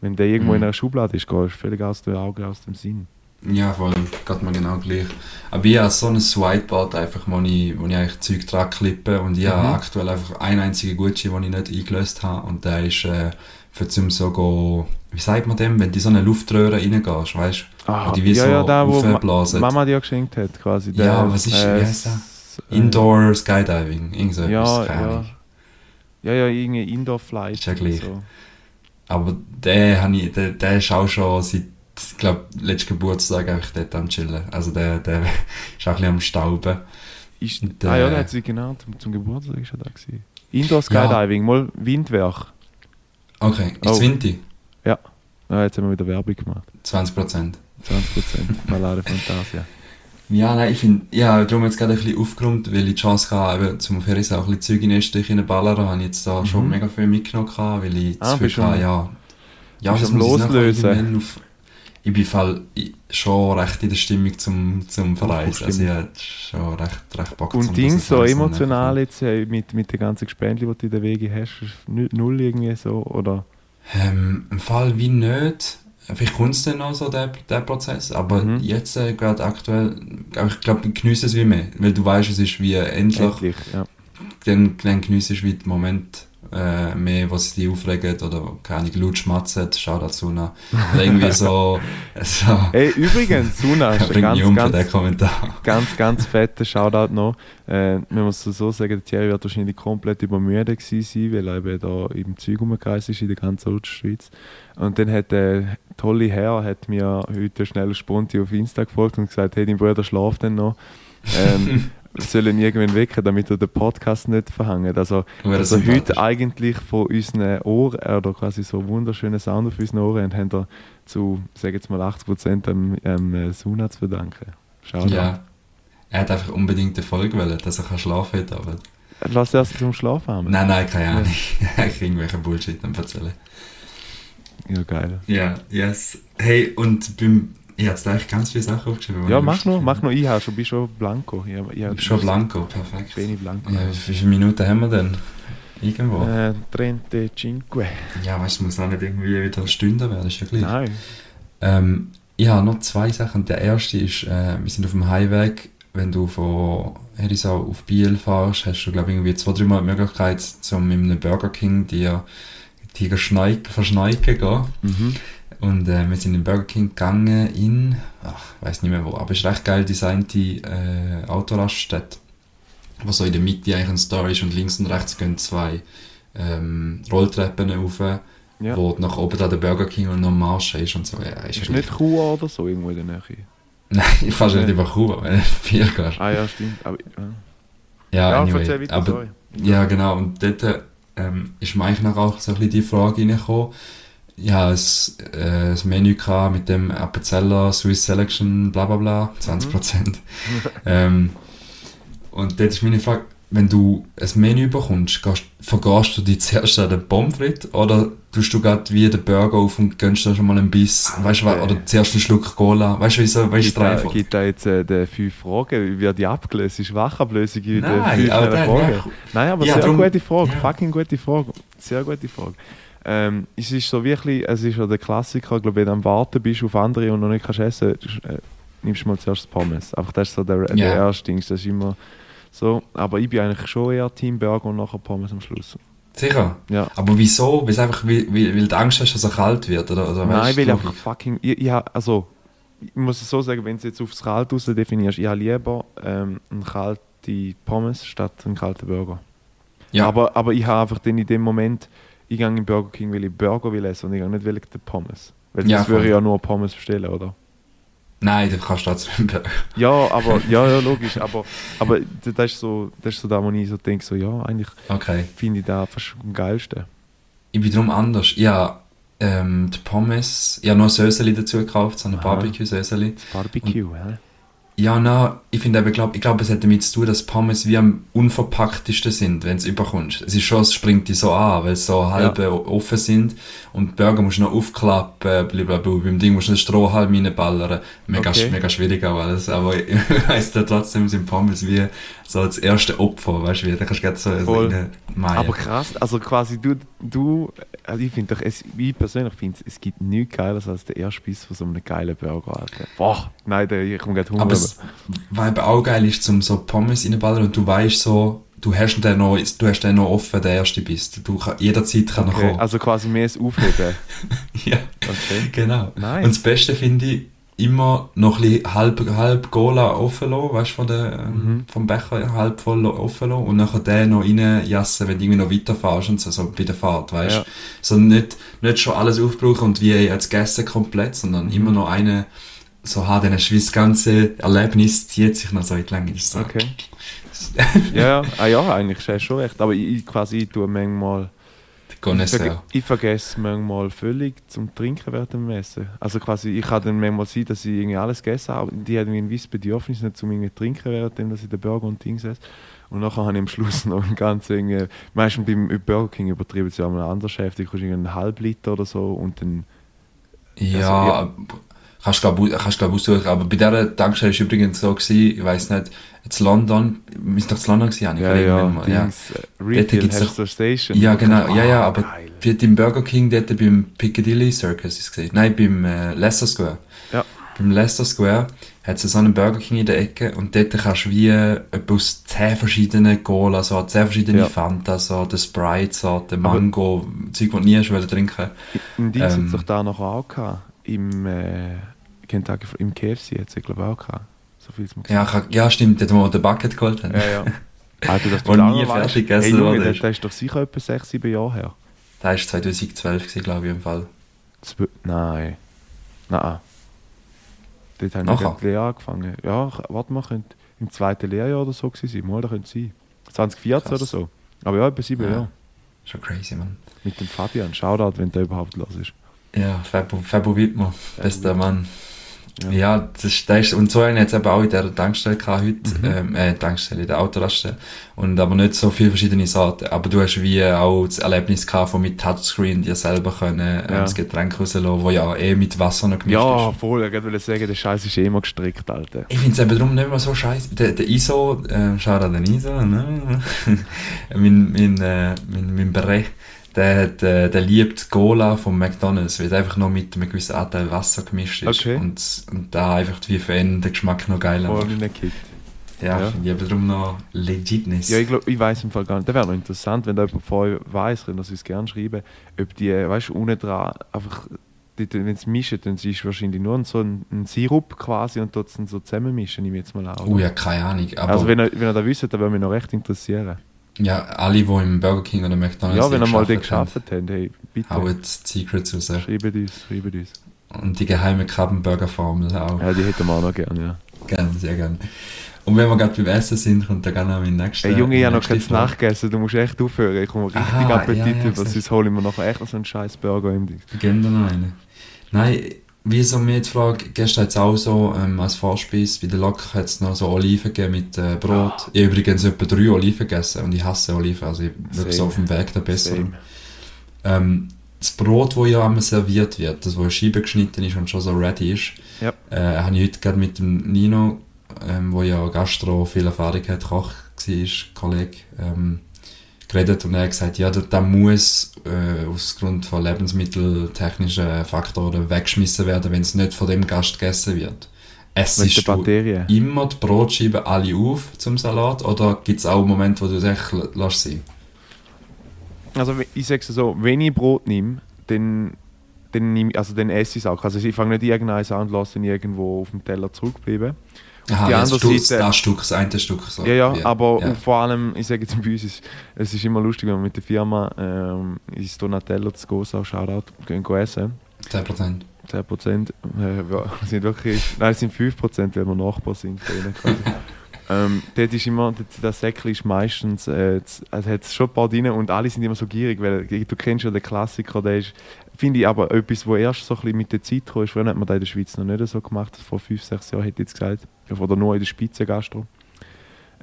Speaker 3: wenn der irgendwo
Speaker 4: Mhm.
Speaker 3: in einer Schublade ist, gehst du völlig aus den Augen, aus dem Sinn.
Speaker 4: Ja, voll, geht mir genau gleich. Aber ich habe so ein Whiteboard einfach, wo ich, wo ich eigentlich Zeug dran klippe und ich habe
Speaker 3: Mhm.
Speaker 4: aktuell einfach einen einzigen Gucci, den ich nicht eingelöst habe und der ist äh, für zum so go, wie sagt man dem, wenn du in so eine Luftröhre reingehst, weißt du?
Speaker 3: Ah,
Speaker 4: die wie so
Speaker 3: da, wo Ma. Mama dir geschenkt hat, quasi.
Speaker 4: Ja, was ist- wie heißt der?
Speaker 3: Äh,
Speaker 4: Indoor Skydiving, irgend so
Speaker 3: Ja,
Speaker 4: etwas, keine
Speaker 3: ja.
Speaker 4: Ahnung.
Speaker 3: Ja, ja, irgendwie Indoor Flight.
Speaker 4: Ist ja gleich.
Speaker 3: So.
Speaker 4: Aber der, ich, der, der ist auch schon seit, ich glaube, letzten Geburtstag einfach dort am Chillen. Also der, der ist auch ein bisschen am Stauben.
Speaker 3: Ist,
Speaker 4: Und,
Speaker 3: ah ja, der hat sie genau zum, zum Geburtstag ist er da gewesen. Indoor Skydiving, mal Windwerk.
Speaker 4: Okay, ist
Speaker 3: Oh.
Speaker 4: Winti?
Speaker 3: Ah, jetzt haben wir wieder Werbung gemacht.
Speaker 4: 20 Prozent.
Speaker 3: 20% Malade Fantasia.
Speaker 4: Ja, nein, ich finde, ja, darum jetzt gerade ein bisschen aufgeräumt, weil ich die Chance hatte, eben zum Ferris auch ein bisschen Zeug in Österreich reinballern, habe ich jetzt da schon
Speaker 3: Mhm.
Speaker 4: mega viel mitgenommen, weil ich
Speaker 3: Ah, bist
Speaker 4: Gefühl hatte, ja, ja, das muss ich
Speaker 3: Loslösen.
Speaker 4: auf, ich bin Fall, ich, schon recht in der Stimmung zum, zum Verreisen, also ich habe schon recht, recht Bock
Speaker 3: Und Ding so emotional jetzt äh, mit, mit den ganzen Gespendli, die du in der Wege hast, null irgendwie so, oder?
Speaker 4: Ähm, Im Fall wie nicht. Vielleicht kommt es dann noch so, der, der Prozess. Aber
Speaker 3: Mhm.
Speaker 4: jetzt äh, gerade aktuell, ich glaube, genieße es wie mehr. Weil du weißt, es ist wie endlich.
Speaker 3: Endlich, ja.
Speaker 4: Dann, dann genieße ich wie den Moment äh, mehr, was dich aufregt oder keine Ahnung, laut schmatzen, schau dazu nach. Oder irgendwie so. so
Speaker 3: Hey, übrigens, Suna, ist ein ganz,
Speaker 4: um
Speaker 3: ganz,
Speaker 4: Kommentar.
Speaker 3: ganz, ganz fetter Shoutout noch. Äh, man muss so sagen, der Thierry wird wahrscheinlich komplett übermüdet gewesen sein, weil er eben da im Zeug rumgereist ist in der ganzen Ostschweiz. Und dann hat der tolle Herr hat mir heute schnell Sponti auf Insta gefolgt und gesagt, hey, dein Bruder schläft dann noch. Ähm, wir sollen irgendwann wecken, damit er den Podcast nicht verhängt. Also,
Speaker 4: Wäre
Speaker 3: also
Speaker 4: sympathisch.
Speaker 3: heute eigentlich von unseren Ohren, oder quasi so wunderschönen Sound auf unseren Ohren, und haben wir zu, sage jetzt mal 80% am, am äh, Suna zu verdanken. Schau
Speaker 4: Ja. Er hat einfach unbedingt eine Folge wollen, dass er kann schlafen heute Abend.
Speaker 3: Lass erst zum Schlafen haben.
Speaker 4: Nein, nein, keine Ahnung. ich irgendwelche Bullshit erzählen.
Speaker 3: Ja, geil.
Speaker 4: Ja, yes. Hey, und beim. Ich habe eigentlich ganz viele Sachen aufgeschrieben.
Speaker 3: Ja,
Speaker 4: ich
Speaker 3: mach
Speaker 4: habe.
Speaker 3: mach nur ich, habe schon, bin schon blanco. Ich, ich hab-
Speaker 4: Schon Blanco, perfekt.
Speaker 3: Beni Blanco.
Speaker 4: Ja, wie viele Minuten haben wir denn? Irgendwo?
Speaker 3: Äh, Trente Cinque.
Speaker 4: Ja, weißt du, es muss auch nicht irgendwie wieder Stunden werden, ist ja gleich.
Speaker 3: Nein.
Speaker 4: Ähm, ich habe noch zwei Sachen. Der erste ist, äh, wir sind auf dem Highweg. Wenn du von Herisau auf Biel fährst, hast du, glaube ich, irgendwie zwei, dreimal die Möglichkeit, zum mit einem Burger King dir Tiger schneik, verschneiken gehen.
Speaker 3: Mhm.
Speaker 4: Und äh, wir sind in Burger King gegangen in, ach, ich weiß nicht mehr wo, aber es ist recht geil designte äh, Autoraststätte, wo so in der Mitte eigentlich ein Store ist und links und rechts gehen zwei ähm, Rolltreppen rauf,
Speaker 3: Ja.
Speaker 4: wo nach oben da der Burger King und noch Marsch ist und so. Ja, ist,
Speaker 3: Ist nicht Chua oder so irgendwo in der Nähe?
Speaker 4: Nein, fast nicht
Speaker 3: Nee.
Speaker 4: über Kuba, wenn du viel gehst.
Speaker 3: Ah ja, stimmt. Aber, ja,
Speaker 4: Ja,
Speaker 3: ja
Speaker 4: anyway. aber,
Speaker 3: sorry.
Speaker 4: Ja, genau. Und dort ähm, ist mir eigentlich auch so ein bisschen die Frage reingekommen. Ja, es, äh, das Menü gehabt mit dem Appenzeller Swiss Selection, bla bla bla, 20%. ähm, und dort ist meine Frage, wenn du ein Menü bekommst, gehst, vergehst du dich zuerst an den Pommes frites oder tust du gerade wie den Burger auf und gönnst dir schon mal einen Biss, weißt du, wa- oder zuerst einen Schluck Cola, weißt du, wieso, weißt du,
Speaker 3: da,
Speaker 4: einfach.
Speaker 3: gibt da jetzt äh, die fünf Fragen? Wird die abgelöst? Ist Wachablösung in den fünf
Speaker 4: aber der-
Speaker 3: Fragen?
Speaker 4: der-
Speaker 3: Nein, aber
Speaker 4: Ja,
Speaker 3: sehr
Speaker 4: drum-
Speaker 3: gute Frage.
Speaker 4: ja.
Speaker 3: Fucking gute Frage. Sehr gute Frage. Ähm, es ist so wirklich, es ist ja der Klassiker, glaube, wenn du am Warten bist auf andere und noch nicht kannst essen, äh, nimmst du mal zuerst Pommes. Einfach das ist so der, der
Speaker 4: Ja.
Speaker 3: erste Ding. Das ist immer so. Aber ich bin eigentlich schon eher Team Burger und nachher Pommes am Schluss.
Speaker 4: Sicher?
Speaker 3: Ja.
Speaker 4: Aber wieso? Weil es einfach, weil, weil, weil du Angst hast, dass er kalt wird, oder? oder
Speaker 3: Nein,
Speaker 4: weißt
Speaker 3: weil
Speaker 4: du,
Speaker 3: einfach fucking. Ich, ich, also, ich muss es so sagen, wenn du jetzt aufs Kalt raus definierst, ich habe lieber ähm, eine kalte Pommes statt einen kalten Burger.
Speaker 4: Ja,
Speaker 3: Aber, aber ich habe einfach dann in dem Moment, ich gehe in Burger King, weil ich Burger will essen und ich gehe nicht wegen der Pommes. Weil
Speaker 4: Ja,
Speaker 3: sonst würde ich ja nur Pommes bestellen, oder?
Speaker 4: Nein, du kannst Burger.
Speaker 3: Ja, aber, ja, ja, logisch, aber, aber das ist so, das ist so da, wo ich so denke, so, ja, eigentlich
Speaker 4: Okay.
Speaker 3: finde ich da fast am geilsten.
Speaker 4: Ich bin darum anders. Ja, ähm, die Pommes, ich habe noch ein Söseli dazu gekauft, so ein
Speaker 3: Aha.
Speaker 4: Barbecue-Söseli.
Speaker 3: Barbecue, hä?
Speaker 4: Ja, na, ich finde eben, glaub, ich glaube, es hat damit zu tun, dass Pommes wie am unverpacktesten sind, wenn du überkommst. Es ist schon, es springt dich so an, weil sie so halb äh, offen sind und Burger musst du noch aufklappen, blablabla. Beim Ding musst du einen Strohhalm reinballern. Mega,
Speaker 3: Okay.
Speaker 4: mega schwierig auch alles, aber ich weiss da trotzdem sind Pommes wie so das erste Opfer, weißt du, wie, da kannst du gerade so
Speaker 3: Voll. Aber krass, also quasi du, du also ich finde doch, es, ich persönlich finde es gibt nichts Geiles als der erste Biss von so einem geilen Burger, Alter. Boah, nein, der, ich komme gerade Hunger.
Speaker 4: Aber es, was eben auch geil ist, zum so Pommes reinballern und du weißt so, du hast den noch, du hast den noch offen, der erste bist. Du kann, jederzeit kann er
Speaker 3: okay,
Speaker 4: kommen.
Speaker 3: also quasi mehr das Aufheben.
Speaker 4: ja,
Speaker 3: Okay.
Speaker 4: genau.
Speaker 3: Nice.
Speaker 4: Und das Beste finde ich, immer noch ein halb, halb Cola offen lassen, weißt du, von der, ähm,
Speaker 3: Mhm.
Speaker 4: vom Becher halb voll offen lassen und nachher den noch reinjassen, wenn du irgendwie noch weiterfährst und so, so bei der Fahrt, weißt du.
Speaker 3: Ja.
Speaker 4: So nicht, nicht schon alles aufbrauchen und wie jetzt gegessen komplett, sondern
Speaker 3: Mhm.
Speaker 4: immer noch eine, so du wie das ganze Erlebnis zieht sich noch so in die Länge. So.
Speaker 3: Okay. ja, ja, ah, ja, eigentlich hast du schon recht. Aber ich, quasi tue manchmal. Ich, verge ich vergesse manchmal völlig zum Trinken während dem Essen. Also quasi, ich kann dann manchmal sein, dass ich irgendwie alles gegessen habe. Die haben ein gewisses Bedürfnis nicht zum irgendwie trinken, währenddem dass ich den Burger und Dings esse. Und nachher habe ich am Schluss noch ein ganz irgendwie, meistens beim Burger King übertrieben es ja einmal anders heftig, du irgendwie einen halben Liter oder so und dann
Speaker 4: Ja,
Speaker 3: Also,
Speaker 4: kannst du glaube aussuchen. Aber bei dieser Tankstelle war es übrigens so, gewesen, ich weiß nicht, jetzt London, müsste doch in London gewesen,
Speaker 3: ja, ja,
Speaker 4: mal, ja.
Speaker 3: Äh, Refill
Speaker 4: gibt's doch-
Speaker 3: Station.
Speaker 4: Ja, genau,
Speaker 3: kannst-
Speaker 4: ja, ja,
Speaker 3: Ah,
Speaker 4: aber
Speaker 3: geil.
Speaker 4: bei dem Burger King dort beim Piccadilly Circus ist es gesehen. Nein, beim äh, Leicester Square.
Speaker 3: Ja.
Speaker 4: Beim Leicester Square hat es so einen Burger King in der Ecke und dort kannst du wie äh, aus 10 verschiedenen Cola, so 10 verschiedene
Speaker 3: Ja.
Speaker 4: Fanta, so der Sprite, so der Mango, Zeug, das du nie hast trinken.
Speaker 3: Im Dings
Speaker 4: Ähm,
Speaker 3: hat es doch da noch auch gehabt. Im äh, Kentucky, im KFC hat es glaube ich auch gehabt. So viel
Speaker 4: Ja, ich ja, stimmt, dort wo wir den Bucket geholt haben.
Speaker 3: Ja, ja. Alter, das
Speaker 4: Wo nie fertig gegessen
Speaker 3: hey, Junge, das,
Speaker 4: ist.
Speaker 3: das ist doch sicher etwa 6, 7 Jahre her.
Speaker 4: Das war 2012, gewesen, glaube ich, im Fall.
Speaker 3: Zw Nein. Nein. Dort haben wir die Lehre angefangen. Ja, warte mal, könnte im zweiten Lehrjahr oder so gewesen sein. Mal, da könnte es sein. 2014
Speaker 4: Krass.
Speaker 3: oder so. Aber ja, etwa 7
Speaker 4: Ja.
Speaker 3: Jahre.
Speaker 4: Schon crazy, man.
Speaker 3: Mit dem Fabian. Shoutout, wenn der überhaupt los ist.
Speaker 4: Ja, Fabo Wittmer, bester Mann.
Speaker 3: Ja.
Speaker 4: Ja, das ist, das ist, und so einen jetzt eben auch in dieser Tankstelle gehabt heute,
Speaker 3: Mhm.
Speaker 4: ähm, äh, Tankstelle, in der Autoraststelle. Und aber nicht so viele verschiedene Sorten. Aber du hast wie auch das Erlebnis gehabt, von mit Touchscreen dir selber können, ähm,
Speaker 3: Ja.
Speaker 4: das Getränk rauslassen, wo ja eh mit Wasser noch gemischt
Speaker 3: Ja,
Speaker 4: ist.
Speaker 3: voll. Ich wollte sagen, der Scheiß ist eh immer gestrickt, Alter.
Speaker 4: Ich finde es eben darum nicht mehr so scheiße. Der, der ISO, äh, schau da den ISO, ne? mein, mein, äh, mein, mein Beret, der, hat, äh, der liebt Cola vom McDonalds, weil es einfach noch mit einem gewissen Anteil Wasser gemischt ist.
Speaker 3: Okay.
Speaker 4: Und, und da einfach wie für ihn den Geschmack noch geiler
Speaker 3: Voll
Speaker 4: macht. Ja,
Speaker 3: Ja.
Speaker 4: finde ich eben darum noch Legitness.
Speaker 3: Ja, ich glaube, ich weiß im Fall gar nicht. Das wäre noch interessant, wenn da jemand euch weiss, könnt ihr uns gerne schreiben, ob die, weißt du, unten dran einfach, wenn es mischen, dann ist wahrscheinlich nur so ein, ein Sirup quasi und dort so zusammenmischen, ich jetzt mal an.
Speaker 4: oh ja, keine Ahnung. Aber
Speaker 3: also wenn ihr, wenn ihr das wisst, dann würde mich noch recht interessieren.
Speaker 4: Ja, alle, die im Burger King oder McDonalds
Speaker 3: Ja, wenn ihr mal den geschafft habt, hey, bitte.
Speaker 4: haben, die Secrets raus.
Speaker 3: Schreibt uns, schreibt uns.
Speaker 4: Und die geheime Krabbenburger-Formel auch.
Speaker 3: Ja, die hätten wir auch noch gerne, ja.
Speaker 4: Gerne, sehr gerne. Und wenn wir gerade beim Essen sind, kommt dann gerne mein nächster.
Speaker 3: Ey Junge, ich habe noch kein nachgegessen, du musst echt aufhören. Ich komme richtig
Speaker 4: Aha,
Speaker 3: Appetit
Speaker 4: ja, ja,
Speaker 3: über, sonst hole ich mir nachher echt noch so einen scheiß Burger im Ding.
Speaker 4: Geben dir noch einen. Nein, wie so mir die Frage, gestern hat es auch so ähm, als Vorspeise, bei der Lok hat es noch so Oliven gegeben mit äh, Brot. Ich habe übrigens etwa drei Oliven gegessen und ich hasse Oliven, also ich wirklich so auf dem Weg der Besserung. Ähm, das Brot, das ja immer serviert wird, das, wo in Scheiben geschnitten ist und schon so ready ist,
Speaker 3: Ja.
Speaker 4: äh, habe ich heute gerade mit dem Nino, ähm, wo ja Gastro viel Erfahrung hat, Koch war, Kollege, ähm, geredet und er hat gesagt, ja, der, der muss äh, aus Grund von lebensmitteltechnischen Faktoren weggeschmissen werden, wenn es nicht von dem Gast gegessen wird. Essest du immer die Brotscheiben alle auf zum Salat oder gibt es auch Momente, wo du sagst, lass sie?
Speaker 3: Also ich sage so, wenn ich Brot nehme, dann, dann, nehme ich, also dann esse ich es auch. Also ich fange nicht irgendeins an und lasse ihn irgendwo auf dem Teller zurückbleiben.
Speaker 4: Aha,
Speaker 3: die
Speaker 4: das,
Speaker 3: andere
Speaker 4: Stück,
Speaker 3: Seite-
Speaker 4: das Stück, das eine Stück. So.
Speaker 3: Ja, ja, aber
Speaker 4: ja.
Speaker 3: vor allem, ich sage jetzt bei uns, ist, es ist immer lustig, wenn wir mit der Firma ähm, ins Donatello zu Gosa, Shoutout, gehen go essen.
Speaker 4: 10%.
Speaker 3: 10% äh, ja, sind wirklich, nein, es sind 5%, weil wir Nachbar sind von ihnen quasi. ähm, dort ist immer, das, das Säckchen ist meistens, äh, z- also hat schon ein paar drin und alle sind immer so gierig, weil du kennst ja den Klassiker, der ist, finde ich aber etwas, wo erst so ein bisschen mit der Zeit ist, früher hat man das in der Schweiz noch nicht so gemacht, vor 5, 6 Jahren hätte ich jetzt gesagt, oder nur in der Spitzengastro.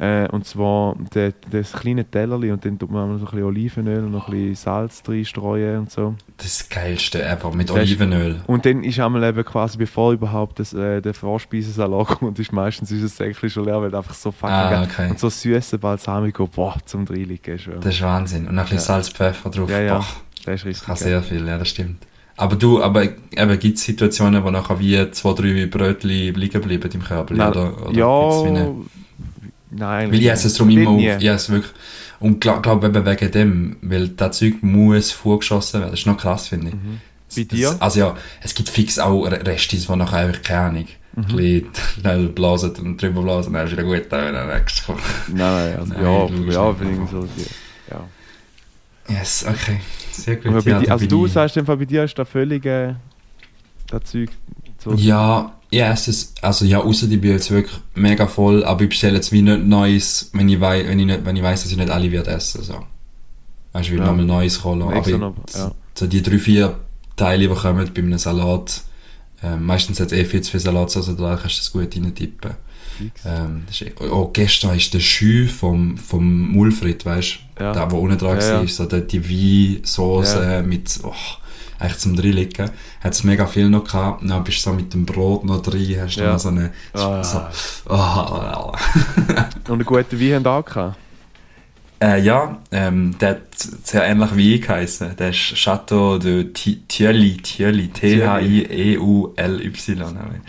Speaker 3: Äh, und zwar de, das kleine Tellerli und dann tut man noch so ein bisschen Olivenöl und noch ein bisschen Salz reinstreuen und so.
Speaker 4: Das Geilste ever, mit
Speaker 3: Das ist-
Speaker 4: Olivenöl.
Speaker 3: Und dann ist einmal eben quasi, bevor überhaupt das, äh, der Vorspeisensalat kommt, ist meistens unser Säckchen schon leer, weil einfach so fucking
Speaker 4: Ah,
Speaker 3: geil-
Speaker 4: okay.
Speaker 3: Und so süße Balsamico, boah, zum schon.
Speaker 4: Das ist Wahnsinn. Und noch ein bisschen
Speaker 3: Ja.
Speaker 4: Salz, Pfeffer drauf.
Speaker 3: Ja, ja.
Speaker 4: Boah,
Speaker 3: Das ist
Speaker 4: das
Speaker 3: richtig
Speaker 4: kann
Speaker 3: geil.
Speaker 4: sehr viel, ja, das stimmt. Aber du, aber eben, gibt es Situationen, wo nachher wie zwei, drei Brötchen liegen bleiben im Körper?
Speaker 3: Nein,
Speaker 4: oder, oder
Speaker 3: ja,
Speaker 4: eine-
Speaker 3: nein.
Speaker 4: Weil ich esse es darum immer
Speaker 3: Nie.
Speaker 4: auf. Ja, es wirklich. Und glaube glaub eben wegen dem, weil das Zeug muss vorgeschossen werden. Das ist noch krass, finde ich.
Speaker 3: Mhm. Bei dir?
Speaker 4: Es, also ja, es gibt fix auch Re- Restis, die nachher einfach keine Ahnung.
Speaker 3: Mhm.
Speaker 4: Ein bisschen schnell blasen und drüber blasen, dann ist wieder gut, dann wieder nächstes kommt.
Speaker 3: Nein, nein, also,
Speaker 4: Nein,
Speaker 3: ja, ja, ich so. die- Ja.
Speaker 4: Yes, okay. Sehr gut. Ja, da
Speaker 3: also du sagst einfach, bei dir ist da völlig äh, das Zeug so.
Speaker 4: Ja, ja, es ist, also ja, außer die bin jetzt wirklich mega voll, aber ich bestelle jetzt wie nicht Neues, wenn ich, wei wenn ich, nicht, wenn ich weiss, dass ich nicht alle werde essen, so. Weißt du, ich will
Speaker 3: Ja.
Speaker 4: nochmal Neues holen. Aber ich,
Speaker 3: noch, ja.
Speaker 4: so die drei, vier Teile, die kommen bei einem Salat, ähm, meistens hat es eh viel zu viel Salatsauce da, kannst du das gut reintippen. Ähm, ist, oh, gestern ist der Schü vom, vom Mulfrit, weißt du?
Speaker 3: Ja.
Speaker 4: Der, der unten dran
Speaker 3: Ja,
Speaker 4: war,
Speaker 3: ja.
Speaker 4: so der, die Weinsauce
Speaker 3: Ja.
Speaker 4: mit, oh, eigentlich zum Drinlicken. Hat es mega viel noch gehabt. Dann bist du so mit dem Brot noch drin, hast du
Speaker 3: Ja.
Speaker 4: noch so eine,
Speaker 3: Ah.
Speaker 4: so, oh,
Speaker 3: Und einen guten Wein haben da gehabt.
Speaker 4: Äh, ja, ähm, der hat sehr ähnlich wie ich geheißen. Der ist Chateau de Thierry, Thierry, T-H-I-E-U-L-Y.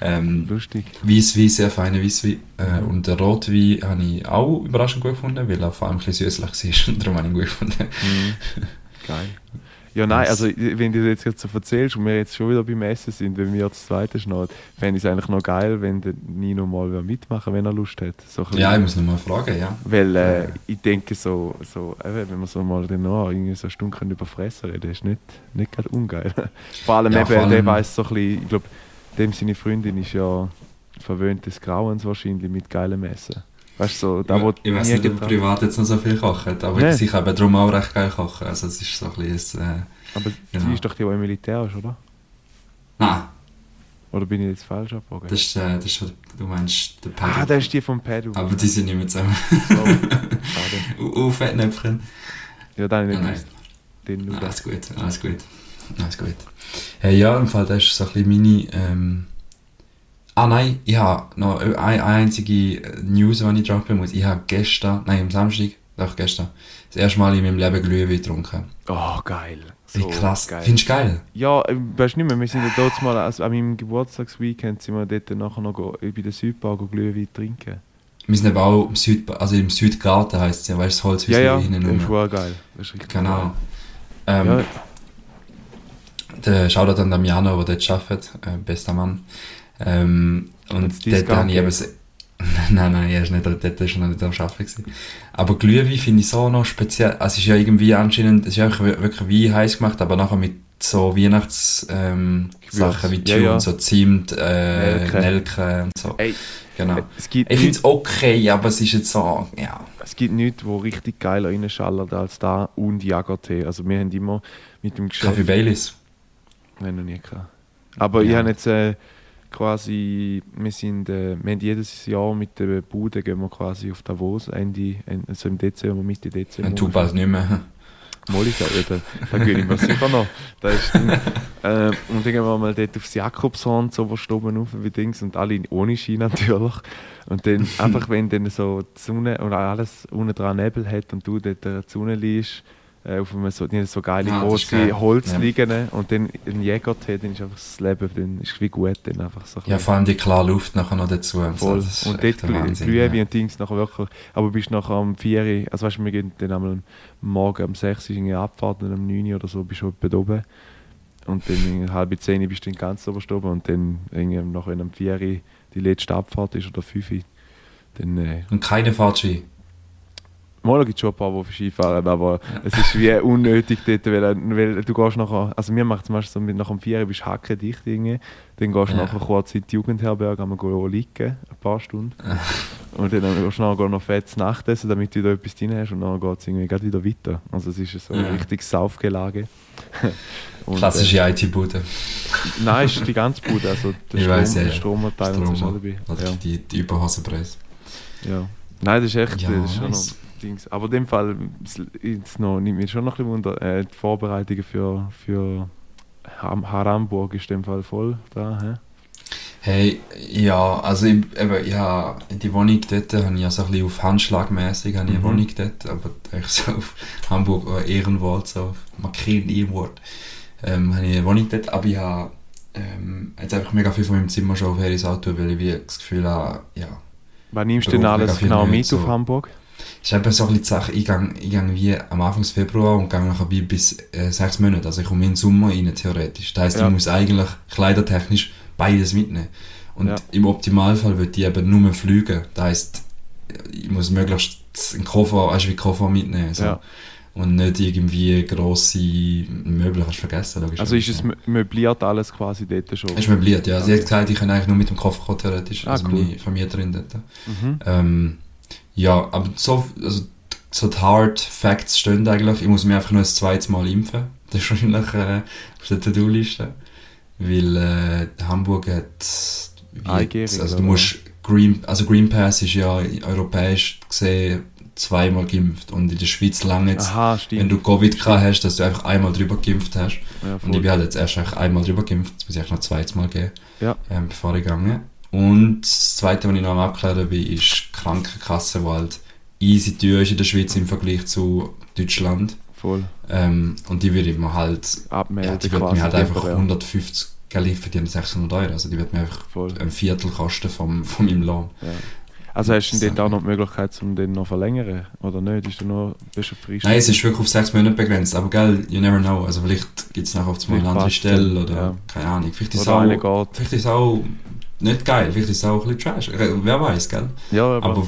Speaker 4: Ähm,
Speaker 3: Lustig.
Speaker 4: Weisswein, sehr feine Weisswein. Äh,
Speaker 3: Mhm.
Speaker 4: und der Rotwein habe ich auch überraschend gut gefunden, weil er vor allem ein bisschen süßlich war und darum habe ich ihn gut gefunden.
Speaker 3: Geil. Ja, nein, also wenn du das jetzt so erzählst und wir jetzt schon wieder beim Essen sind, wenn wir das zweite schnallen, fände ich es eigentlich noch geil, wenn der Nino mal mitmachen wenn er Lust hat. So.
Speaker 4: Ja, ich muss noch mal fragen, ja.
Speaker 3: Weil äh, ich denke, so, so eben, wenn wir so mal dann noch irgendwie so eine Stunde können über Fressen reden, ist nicht, nicht gerade ungeil. vor allem
Speaker 4: Ja,
Speaker 3: eben,
Speaker 4: vor allem-
Speaker 3: der weiß so ein bisschen, ich glaube, dem seine Freundin ist ja verwöhnt des Grauens wahrscheinlich mit geilem Essen. Weißt du, so, da wo
Speaker 4: ich weiß
Speaker 3: nie
Speaker 4: nicht, ob privat jetzt noch so viel kocht, aber
Speaker 3: Nee.
Speaker 4: ich kann darum auch recht geil kochen. Also es ist so ein bisschen... Äh,
Speaker 3: Aber
Speaker 4: Genau.
Speaker 3: sie ist doch die, die im Militär ist, oder?
Speaker 4: nein,
Speaker 3: Oder bin ich jetzt falsch abgebogen?
Speaker 4: das ist, äh, das ist, du meinst der Pedro.
Speaker 3: ah, das ist die vom Pedro.
Speaker 4: aber die sind nicht mehr zusammen.
Speaker 3: So.
Speaker 4: Uh, Fettnäpfchen.
Speaker 3: Ja, dann nicht
Speaker 4: Nein,
Speaker 3: nur
Speaker 4: Alles gut, alles gut. Alles gut. Hey, ja, im Fall, das ist so ein bisschen meine... Ähm ah nein, ich habe noch eine einzige News, die ich droppen muss. Ich habe gestern, nein, am Samstag, doch gestern, das erste Mal in meinem Leben Glühwein getrunken.
Speaker 3: Oh, geil.
Speaker 4: Wie
Speaker 3: So
Speaker 4: krass.
Speaker 3: Geil.
Speaker 4: Findest du geil?
Speaker 3: Ja, äh, weißt du nicht mehr, wir sind ja dort mal, also an meinem Geburtstagsweekend sind wir dort nachher noch go, bei der Südbar Glühwein trinken.
Speaker 4: Wir sind eben auch im, Süd, also im Südgarten, heisst es ja, weißt du, das Holzhäuschen
Speaker 3: Ja, ja,
Speaker 4: hinten
Speaker 3: das ist
Speaker 4: rum.
Speaker 3: wohl geil. Das ist richtig
Speaker 4: Genau. Ähm,
Speaker 3: geil.
Speaker 4: Der Shoutout an Damiano, der dort arbeitet, äh, bester Mann. Ähm, und dort habe ich eben... nein, nein, er ist nicht, dort ist er noch nicht am Arbeiten gewesen. Aber Glühwein finde ich so noch speziell. Also es ist ja irgendwie anscheinend, es ist ja wirklich, wie heiß gemacht, aber nachher mit so Weihnachts, ähm. Sachen wie
Speaker 3: Ja,
Speaker 4: Tune,
Speaker 3: ja.
Speaker 4: so Zimt, äh,
Speaker 3: Nelke.
Speaker 4: Nelke und so.
Speaker 3: Ey,
Speaker 4: Genau.
Speaker 3: es gibt
Speaker 4: Ich finde es okay, aber es ist jetzt so, ja.
Speaker 3: es gibt nichts, wo richtig geil reinschallert als da und Jagertee. Also wir haben immer mit dem Geschäft...
Speaker 4: Kaffee Baileys.
Speaker 3: Nein, noch nie gehabt. Aber ich
Speaker 4: Ja.
Speaker 3: habe jetzt äh, quasi, wir sind, äh, wir haben jedes Jahr mit der Bude gehen wir quasi auf Davos, Ende, also im Dezember, Mitte Dezember.
Speaker 4: Und du bald nicht mehr.
Speaker 3: Mal ich da, ja, da, da gönne ich mir sicher noch. Da ist dann, äh, und dann gehen wir mal dort aufs Jakobshorn, so wo oben rauf wie Dings, und alle ohne Ski natürlich. Und dann einfach, wenn dann so die Sonne und alles unten dran Nebel hat und du dort in der Sonne liegst, auf einem so, die haben so geile
Speaker 4: Ah,
Speaker 3: große
Speaker 4: geil.
Speaker 3: Holz
Speaker 4: Ja.
Speaker 3: liegen und dann ein Jägertee, dann ist einfach das Leben, dann ist wie gut, dann einfach so ein
Speaker 4: Ja, vor allem die klare Luft nachher noch dazu. Und so,
Speaker 3: und dort Glühwein
Speaker 4: ja.
Speaker 3: und Dings nachher wirklich, aber bist nachher am 4 Uhr, also weißt du, wir gehen dann einmal morgen um 6 Uhr irgendwie Abfahrt und um 9 Uhr oder so bist du etwa oben. Und dann halb 10 Uhr bist du dann ganz oberst oben und dann irgendwie noch wenn um 4 Uhr die letzte Abfahrt ist oder 5 Uhr, dann äh,
Speaker 4: Und keine Fahrtski.
Speaker 3: Mal gibt es schon ein paar, die Skifahren, aber es ist wie unnötig dort, weil, weil du gehst nachher, also wir machen zum Beispiel so, mit, nach dem 4 Uhr bist du hackendicht irgendwie, dann gehst du
Speaker 4: Ja.
Speaker 3: nachher kurz in die Jugendherberge, einmal gehen liegen, ein paar Stunden. und dann gehst du nachher noch fettes Nachtessen, damit du wieder etwas drin hast und dann geht es irgendwie wieder weiter. Also es ist so ein
Speaker 4: Ja.
Speaker 3: richtiges Saufgelage. Und,
Speaker 4: Klassische IT-Bude.
Speaker 3: Äh, nein, ist die ganze Bude, also der
Speaker 4: Ich
Speaker 3: Strom,
Speaker 4: weiss, ja.
Speaker 3: Stromanteil und so ist dabei.
Speaker 4: Oder
Speaker 3: Ja.
Speaker 4: die, die Überhosenpreis.
Speaker 3: Ja. Nein, das ist echt,
Speaker 4: Ja,
Speaker 3: das ist schon noch Dings. Aber in dem Fall jetzt noch, nimmt mich schon noch ein bisschen Wunder, äh, die Vorbereitungen für, für Haramburg ist in dem Fall voll da. Hä?
Speaker 4: Hey, ja, also ich, eben, ja, die Wohnung dort habe ich ja so ein bisschen auf Handschlagmäßig habe ich eine
Speaker 3: Mhm.
Speaker 4: Wohnung dort, aber eigentlich so auf Hamburg oder Ehrenwort, so auf markieren Ehrenwort, ähm, habe ich eine Wohnung dort, aber ich habe ähm, jetzt einfach mega viel von meinem Zimmer schon auf Harrys Auto, weil ich wie das Gefühl habe, ja,
Speaker 3: Was nimmst du denn alles genau mit
Speaker 4: so.
Speaker 3: auf Hamburg?
Speaker 4: Ist eben so Sache, ich gehe, ich gehe wie am Anfang Februar und gehe nachher bis äh, sechs Monate, also ich komme in den Sommer rein, theoretisch. Das heisst,
Speaker 3: Ja.
Speaker 4: ich muss eigentlich kleidertechnisch beides mitnehmen. Und
Speaker 3: Ja.
Speaker 4: im Optimalfall würde ich eben nur fliegen. Das heisst, ich muss möglichst einen Koffer, du, wie Koffer mitnehmen. So.
Speaker 3: Ja.
Speaker 4: Und nicht irgendwie grosse Möbel, kannst du vergessen. logischerweise.
Speaker 3: Also ist es mö- möbliert alles quasi dort schon?
Speaker 4: Ist möbliert, ja. Sie
Speaker 3: Okay.
Speaker 4: hat gesagt, ich kann eigentlich nur mit dem Koffer kommen, theoretisch.
Speaker 3: Ah,
Speaker 4: also
Speaker 3: cool.
Speaker 4: meine Vermieterin dort.
Speaker 3: Mhm.
Speaker 4: Ähm, ja, aber so, also, so die Hard Facts stehen eigentlich. Ich muss mich einfach nur ein zweites Mal impfen. Das ist wahrscheinlich äh, auf der To-Do-Liste. Weil äh, Hamburg hat. wie jetzt- also du musst Green, also Green Pass ist ja europäisch gesehen zweimal geimpft und in der Schweiz lange jetzt,
Speaker 3: Aha,
Speaker 4: wenn du Covid gehabt hast, dass du einfach einmal drüber geimpft hast.
Speaker 3: ja,
Speaker 4: Und ich bin halt jetzt erst einmal drüber geimpft, jetzt muss ich noch zweites Mal gehen,
Speaker 3: Ja.
Speaker 4: ähm, bevor ich gegangen. Und das zweite, was ich noch Abklären bin, ist die Krankenkasse, die halt easy teuer ist in der Schweiz im Vergleich zu Deutschland.
Speaker 3: voll.
Speaker 4: Ähm, und die würde ich mir halt,
Speaker 3: Abmelden
Speaker 4: ja, die würde mir halt einfach
Speaker 3: temporär.
Speaker 4: 150 Geld haben 600 Euro, also die wird mir einfach
Speaker 3: Voll.
Speaker 4: ein Viertel kosten vom, von meinem Lohn.
Speaker 3: Ja. Also hast du denn auch noch die Möglichkeit, um den noch zu verlängern? Oder nicht? Ist du nur bist du frisch?
Speaker 4: Nein, es ist wirklich auf sechs Monate begrenzt, aber gell, you never know, also vielleicht gibt es nachher auf eine andere Stelle oder
Speaker 3: ja.
Speaker 4: keine Ahnung, vielleicht ist auch... Vielleicht ist auch nicht geil, vielleicht ist es auch ein bisschen trash. Äh, Wer weiß, gell?
Speaker 3: Ja, aber,
Speaker 4: Aber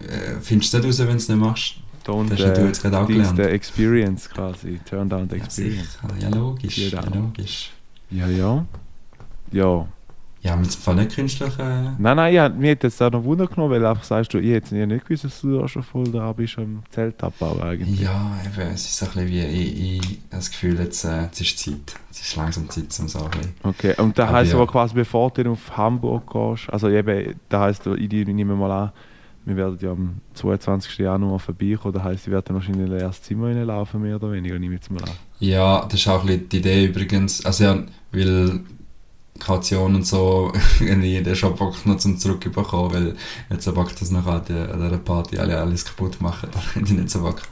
Speaker 4: äh, findest du nicht raus, wenn du es nicht machst?
Speaker 3: don't,
Speaker 4: das hast du
Speaker 3: äh,
Speaker 4: jetzt gerade auch gelernt.
Speaker 3: der Experience quasi. Turn down the
Speaker 4: Ja,
Speaker 3: experience.
Speaker 4: sicher. ja logisch. Ja, logisch.
Speaker 3: Ja, ja. Ja.
Speaker 4: Ja, mit Fall nicht künstlich. Äh,
Speaker 3: Nein, nein, ja, mir hat jetzt auch noch Wunder genommen, weil einfach sagst du, ich hätte ja nicht gewusst, dass du da schon voll da bist am Zeltabbau eigentlich.
Speaker 4: ja, eben, es ist ein bisschen wie, ich, ich das Gefühl, jetzt, äh, jetzt ist Zeit. Es ist langsam Zeit, um ein bisschen.
Speaker 3: Okay, und das heisst
Speaker 4: ja.
Speaker 3: aber quasi, bevor du auf Hamburg gehst, also eben, das heisst, ich ich nehme mal an, wir werden ja am 22. Januar vorbeikommen, das heisst, ich werde dann wahrscheinlich in das Zimmer reinlaufen, mehr oder weniger, nehme ich jetzt mal an.
Speaker 4: Ja, das ist auch ein bisschen die Idee übrigens. Also ja, weil Kaution und so, wenn jeder schon Bock noch zum Zurückbekommen, weil nicht so Bock, dass nachher an, der, an Party alle alles kaputt machen, dann hätte ich nicht so Bock.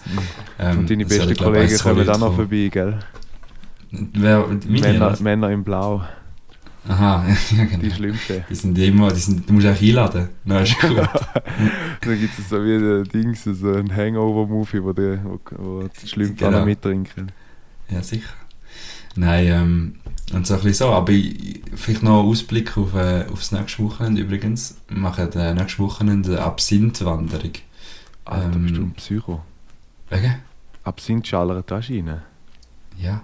Speaker 4: Ähm,
Speaker 3: und deine besten Kollegen kommen dann noch vorbei, gell?
Speaker 4: Wer,
Speaker 3: Männer,
Speaker 4: Männer?
Speaker 3: Im Blau,
Speaker 4: Aha, ja genau.
Speaker 3: die schlimmsten.
Speaker 4: Die sind immer, die sind, du musst auch einladen. Nein, ist gut.
Speaker 3: Da gibt es so wie ein Dings, so ein Hangover-Movie, wo die, wo, wo die Schlimmsten
Speaker 4: Genau.
Speaker 3: alle mittrinken.
Speaker 4: ja, sicher. Nein, ähm, und so ein bisschen so. Aber ich, vielleicht noch einen Ausblick auf, äh, auf nächste Wochenende übrigens. Wir machen äh, nächste Wochenende eine Absinth-Wanderung.
Speaker 3: Alter,
Speaker 4: Ähm,
Speaker 3: bist du ein Psycho.
Speaker 4: Wegen?
Speaker 3: Absinth schallert da rein.
Speaker 4: Ja.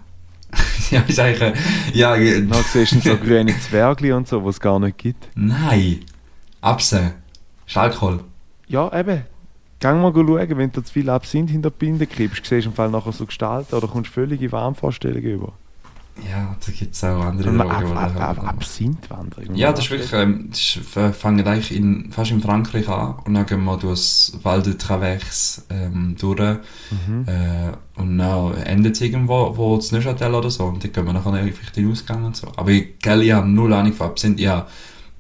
Speaker 4: ja, ist eigentlich... Äh, ja, äh,
Speaker 3: Dann siehst du so grüne Zwergli und so, was es gar nicht gibt.
Speaker 4: nein. Absehen. Ist Alkohol.
Speaker 3: Ja, eben. Gang mal schauen, wenn du zu viel Absinth hinter die Binde kriegst, siehst du im Fall nachher so gestalten oder kommst völlige Warmvorstellungen über.
Speaker 4: Ja, da gibt es auch andere Drogen.
Speaker 3: ab, ab, Absinthwanderung.
Speaker 4: Ja, das ist wirklich, ähm, das ist, fangen eigentlich in, fast in Frankreich an und dann gehen wir durch das Val de Travers ähm, durch
Speaker 3: Mhm.
Speaker 4: äh, und dann endet es irgendwo wo das Neuchâtel oder so und dann gehen wir nachher vielleicht in den Ausgang und so. Aber ich, gell, ich habe null Ahnung von Absinth, ja,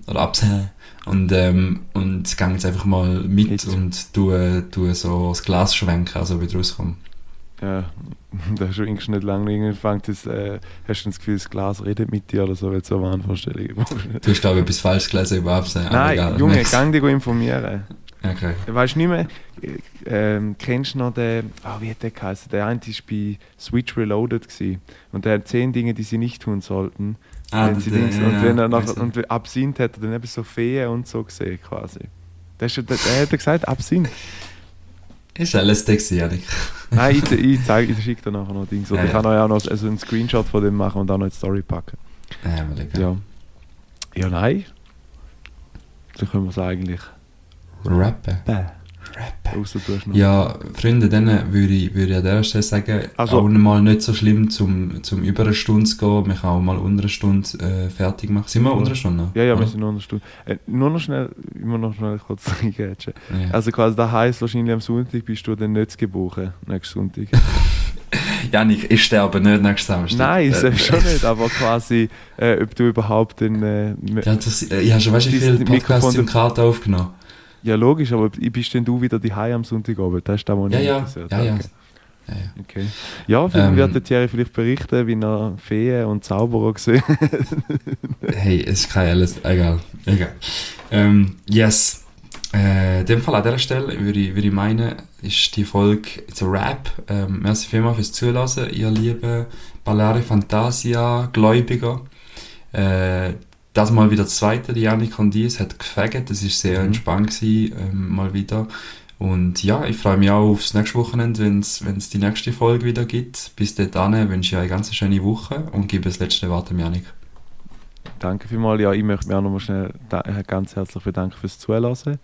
Speaker 4: oder Absinth und, ähm, und ich gehe jetzt einfach mal mit
Speaker 3: Jetzt.
Speaker 4: und tue, tue so das Glas schwenken, also wieder rauskomme.
Speaker 3: Ja, da hast du irgendwie nicht lange irgendwann das, äh, hast du das Gefühl, das Glas redet mit dir oder so, wenn du so Warnvorstellungen brauchst.
Speaker 4: Du hast glaube ich etwas falsch gelesen über aber
Speaker 3: Nein,
Speaker 4: egal,
Speaker 3: Junge,
Speaker 4: next.
Speaker 3: gang dich informieren.
Speaker 4: Okay.
Speaker 3: Weißt du nicht mehr, äh, ähm, kennst du noch den, ah, wie hat der geheißen? Der eine war bei Switch Reloaded gewesen. und der hat zehn Dinge, die sie nicht tun sollten.
Speaker 4: Ah,
Speaker 3: wenn sie Dings,
Speaker 4: ja,
Speaker 3: und wenn er nachher,
Speaker 4: ich.
Speaker 3: und Absinth hat er dann eben so Feen und so gesehen quasi. Das ist, der, der hat er gesagt, Absinth.
Speaker 4: Ist LSD gewesen, Janik.
Speaker 3: Nein, ich, ich, zeig, ich schicke dir nachher noch Dings.
Speaker 4: Ja,
Speaker 3: ich kann
Speaker 4: ja.
Speaker 3: euch auch noch also einen Screenshot von dem machen und auch noch in die Story packen.
Speaker 4: Ja.
Speaker 3: Ja. Ja, nein. Dann können wir es eigentlich.
Speaker 4: Rappen.
Speaker 3: Bäh.
Speaker 4: Rappen.
Speaker 3: Außer du hast noch.
Speaker 4: Ja, Freunde, dann würde ich, würde ich an dieser Stelle sagen,
Speaker 3: Also-
Speaker 4: auch mal nicht so schlimm, zum, zum über eine Stunde zu gehen. Man kann auch mal unter einer Stunde äh, fertig machen. Sind wir unter einer Stunde? noch?
Speaker 3: Ja, ja, wir
Speaker 4: Oder?
Speaker 3: sind nur eine Stunde. Äh, nur noch schnell, immer noch schnell kurz reingrätschen.
Speaker 4: Ja.
Speaker 3: Also quasi, das heisst, wahrscheinlich am Sonntag bist du dann nicht zu gebuchen, nächsten Sonntag.
Speaker 4: Janik, ich sterbe nicht nächsten Samstag.
Speaker 3: Nein,
Speaker 4: Äh,
Speaker 3: selbst schon nicht, aber quasi, äh, ob du überhaupt dann... Äh,
Speaker 4: Ja, das, äh, ich habe schon, weißt du, wie viele Podcasts im Kater aufgenommen?
Speaker 3: Ja, logisch, aber ich bist denn du wieder daheim am Sonntagabend? Das ist das, was
Speaker 4: Ja,
Speaker 3: mich
Speaker 4: ja,
Speaker 3: interessiert.
Speaker 4: ja, ja. Ja, ja.
Speaker 3: Okay. Ja, vielleicht
Speaker 4: Ähm,
Speaker 3: wird der Thierry vielleicht berichten, wie er Feen und Zauberer gesehen
Speaker 4: Hey, es ist kein alles, egal, egal. Ähm, yes. Äh, in dem Fall an dieser Stelle würde ich, würde ich meinen, ist die Folge jetzt ein Rap. Ähm, merci vielmals fürs Zuhören, ihr lieben Baleare Fantasia Gläubiger. Äh, das mal wieder das zweite, die Janik und ich, es hat gefegt, es war sehr
Speaker 3: Mhm.
Speaker 4: entspannt gewesen, ähm, mal wieder. Und ja, ich freue mich auch aufs nächste Wochenende, wenn es die nächste Folge wieder gibt. Bis dahin wünsche ich euch eine ganz schöne Woche und gebe das letzte Wort dem Janik.
Speaker 3: Danke vielmals. Ja, ich möchte mich auch nochmal schnell ganz herzlich bedanken fürs Zuhören.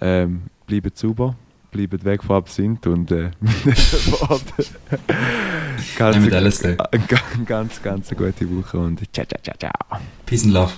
Speaker 3: Ähm, bleibt sauber, bleibt weg von Absinth und äh, mit diesen Worten. ganz, ganz, ganz, ganz eine gute Woche und ciao, ciao, ciao, ciao.
Speaker 4: Peace and love.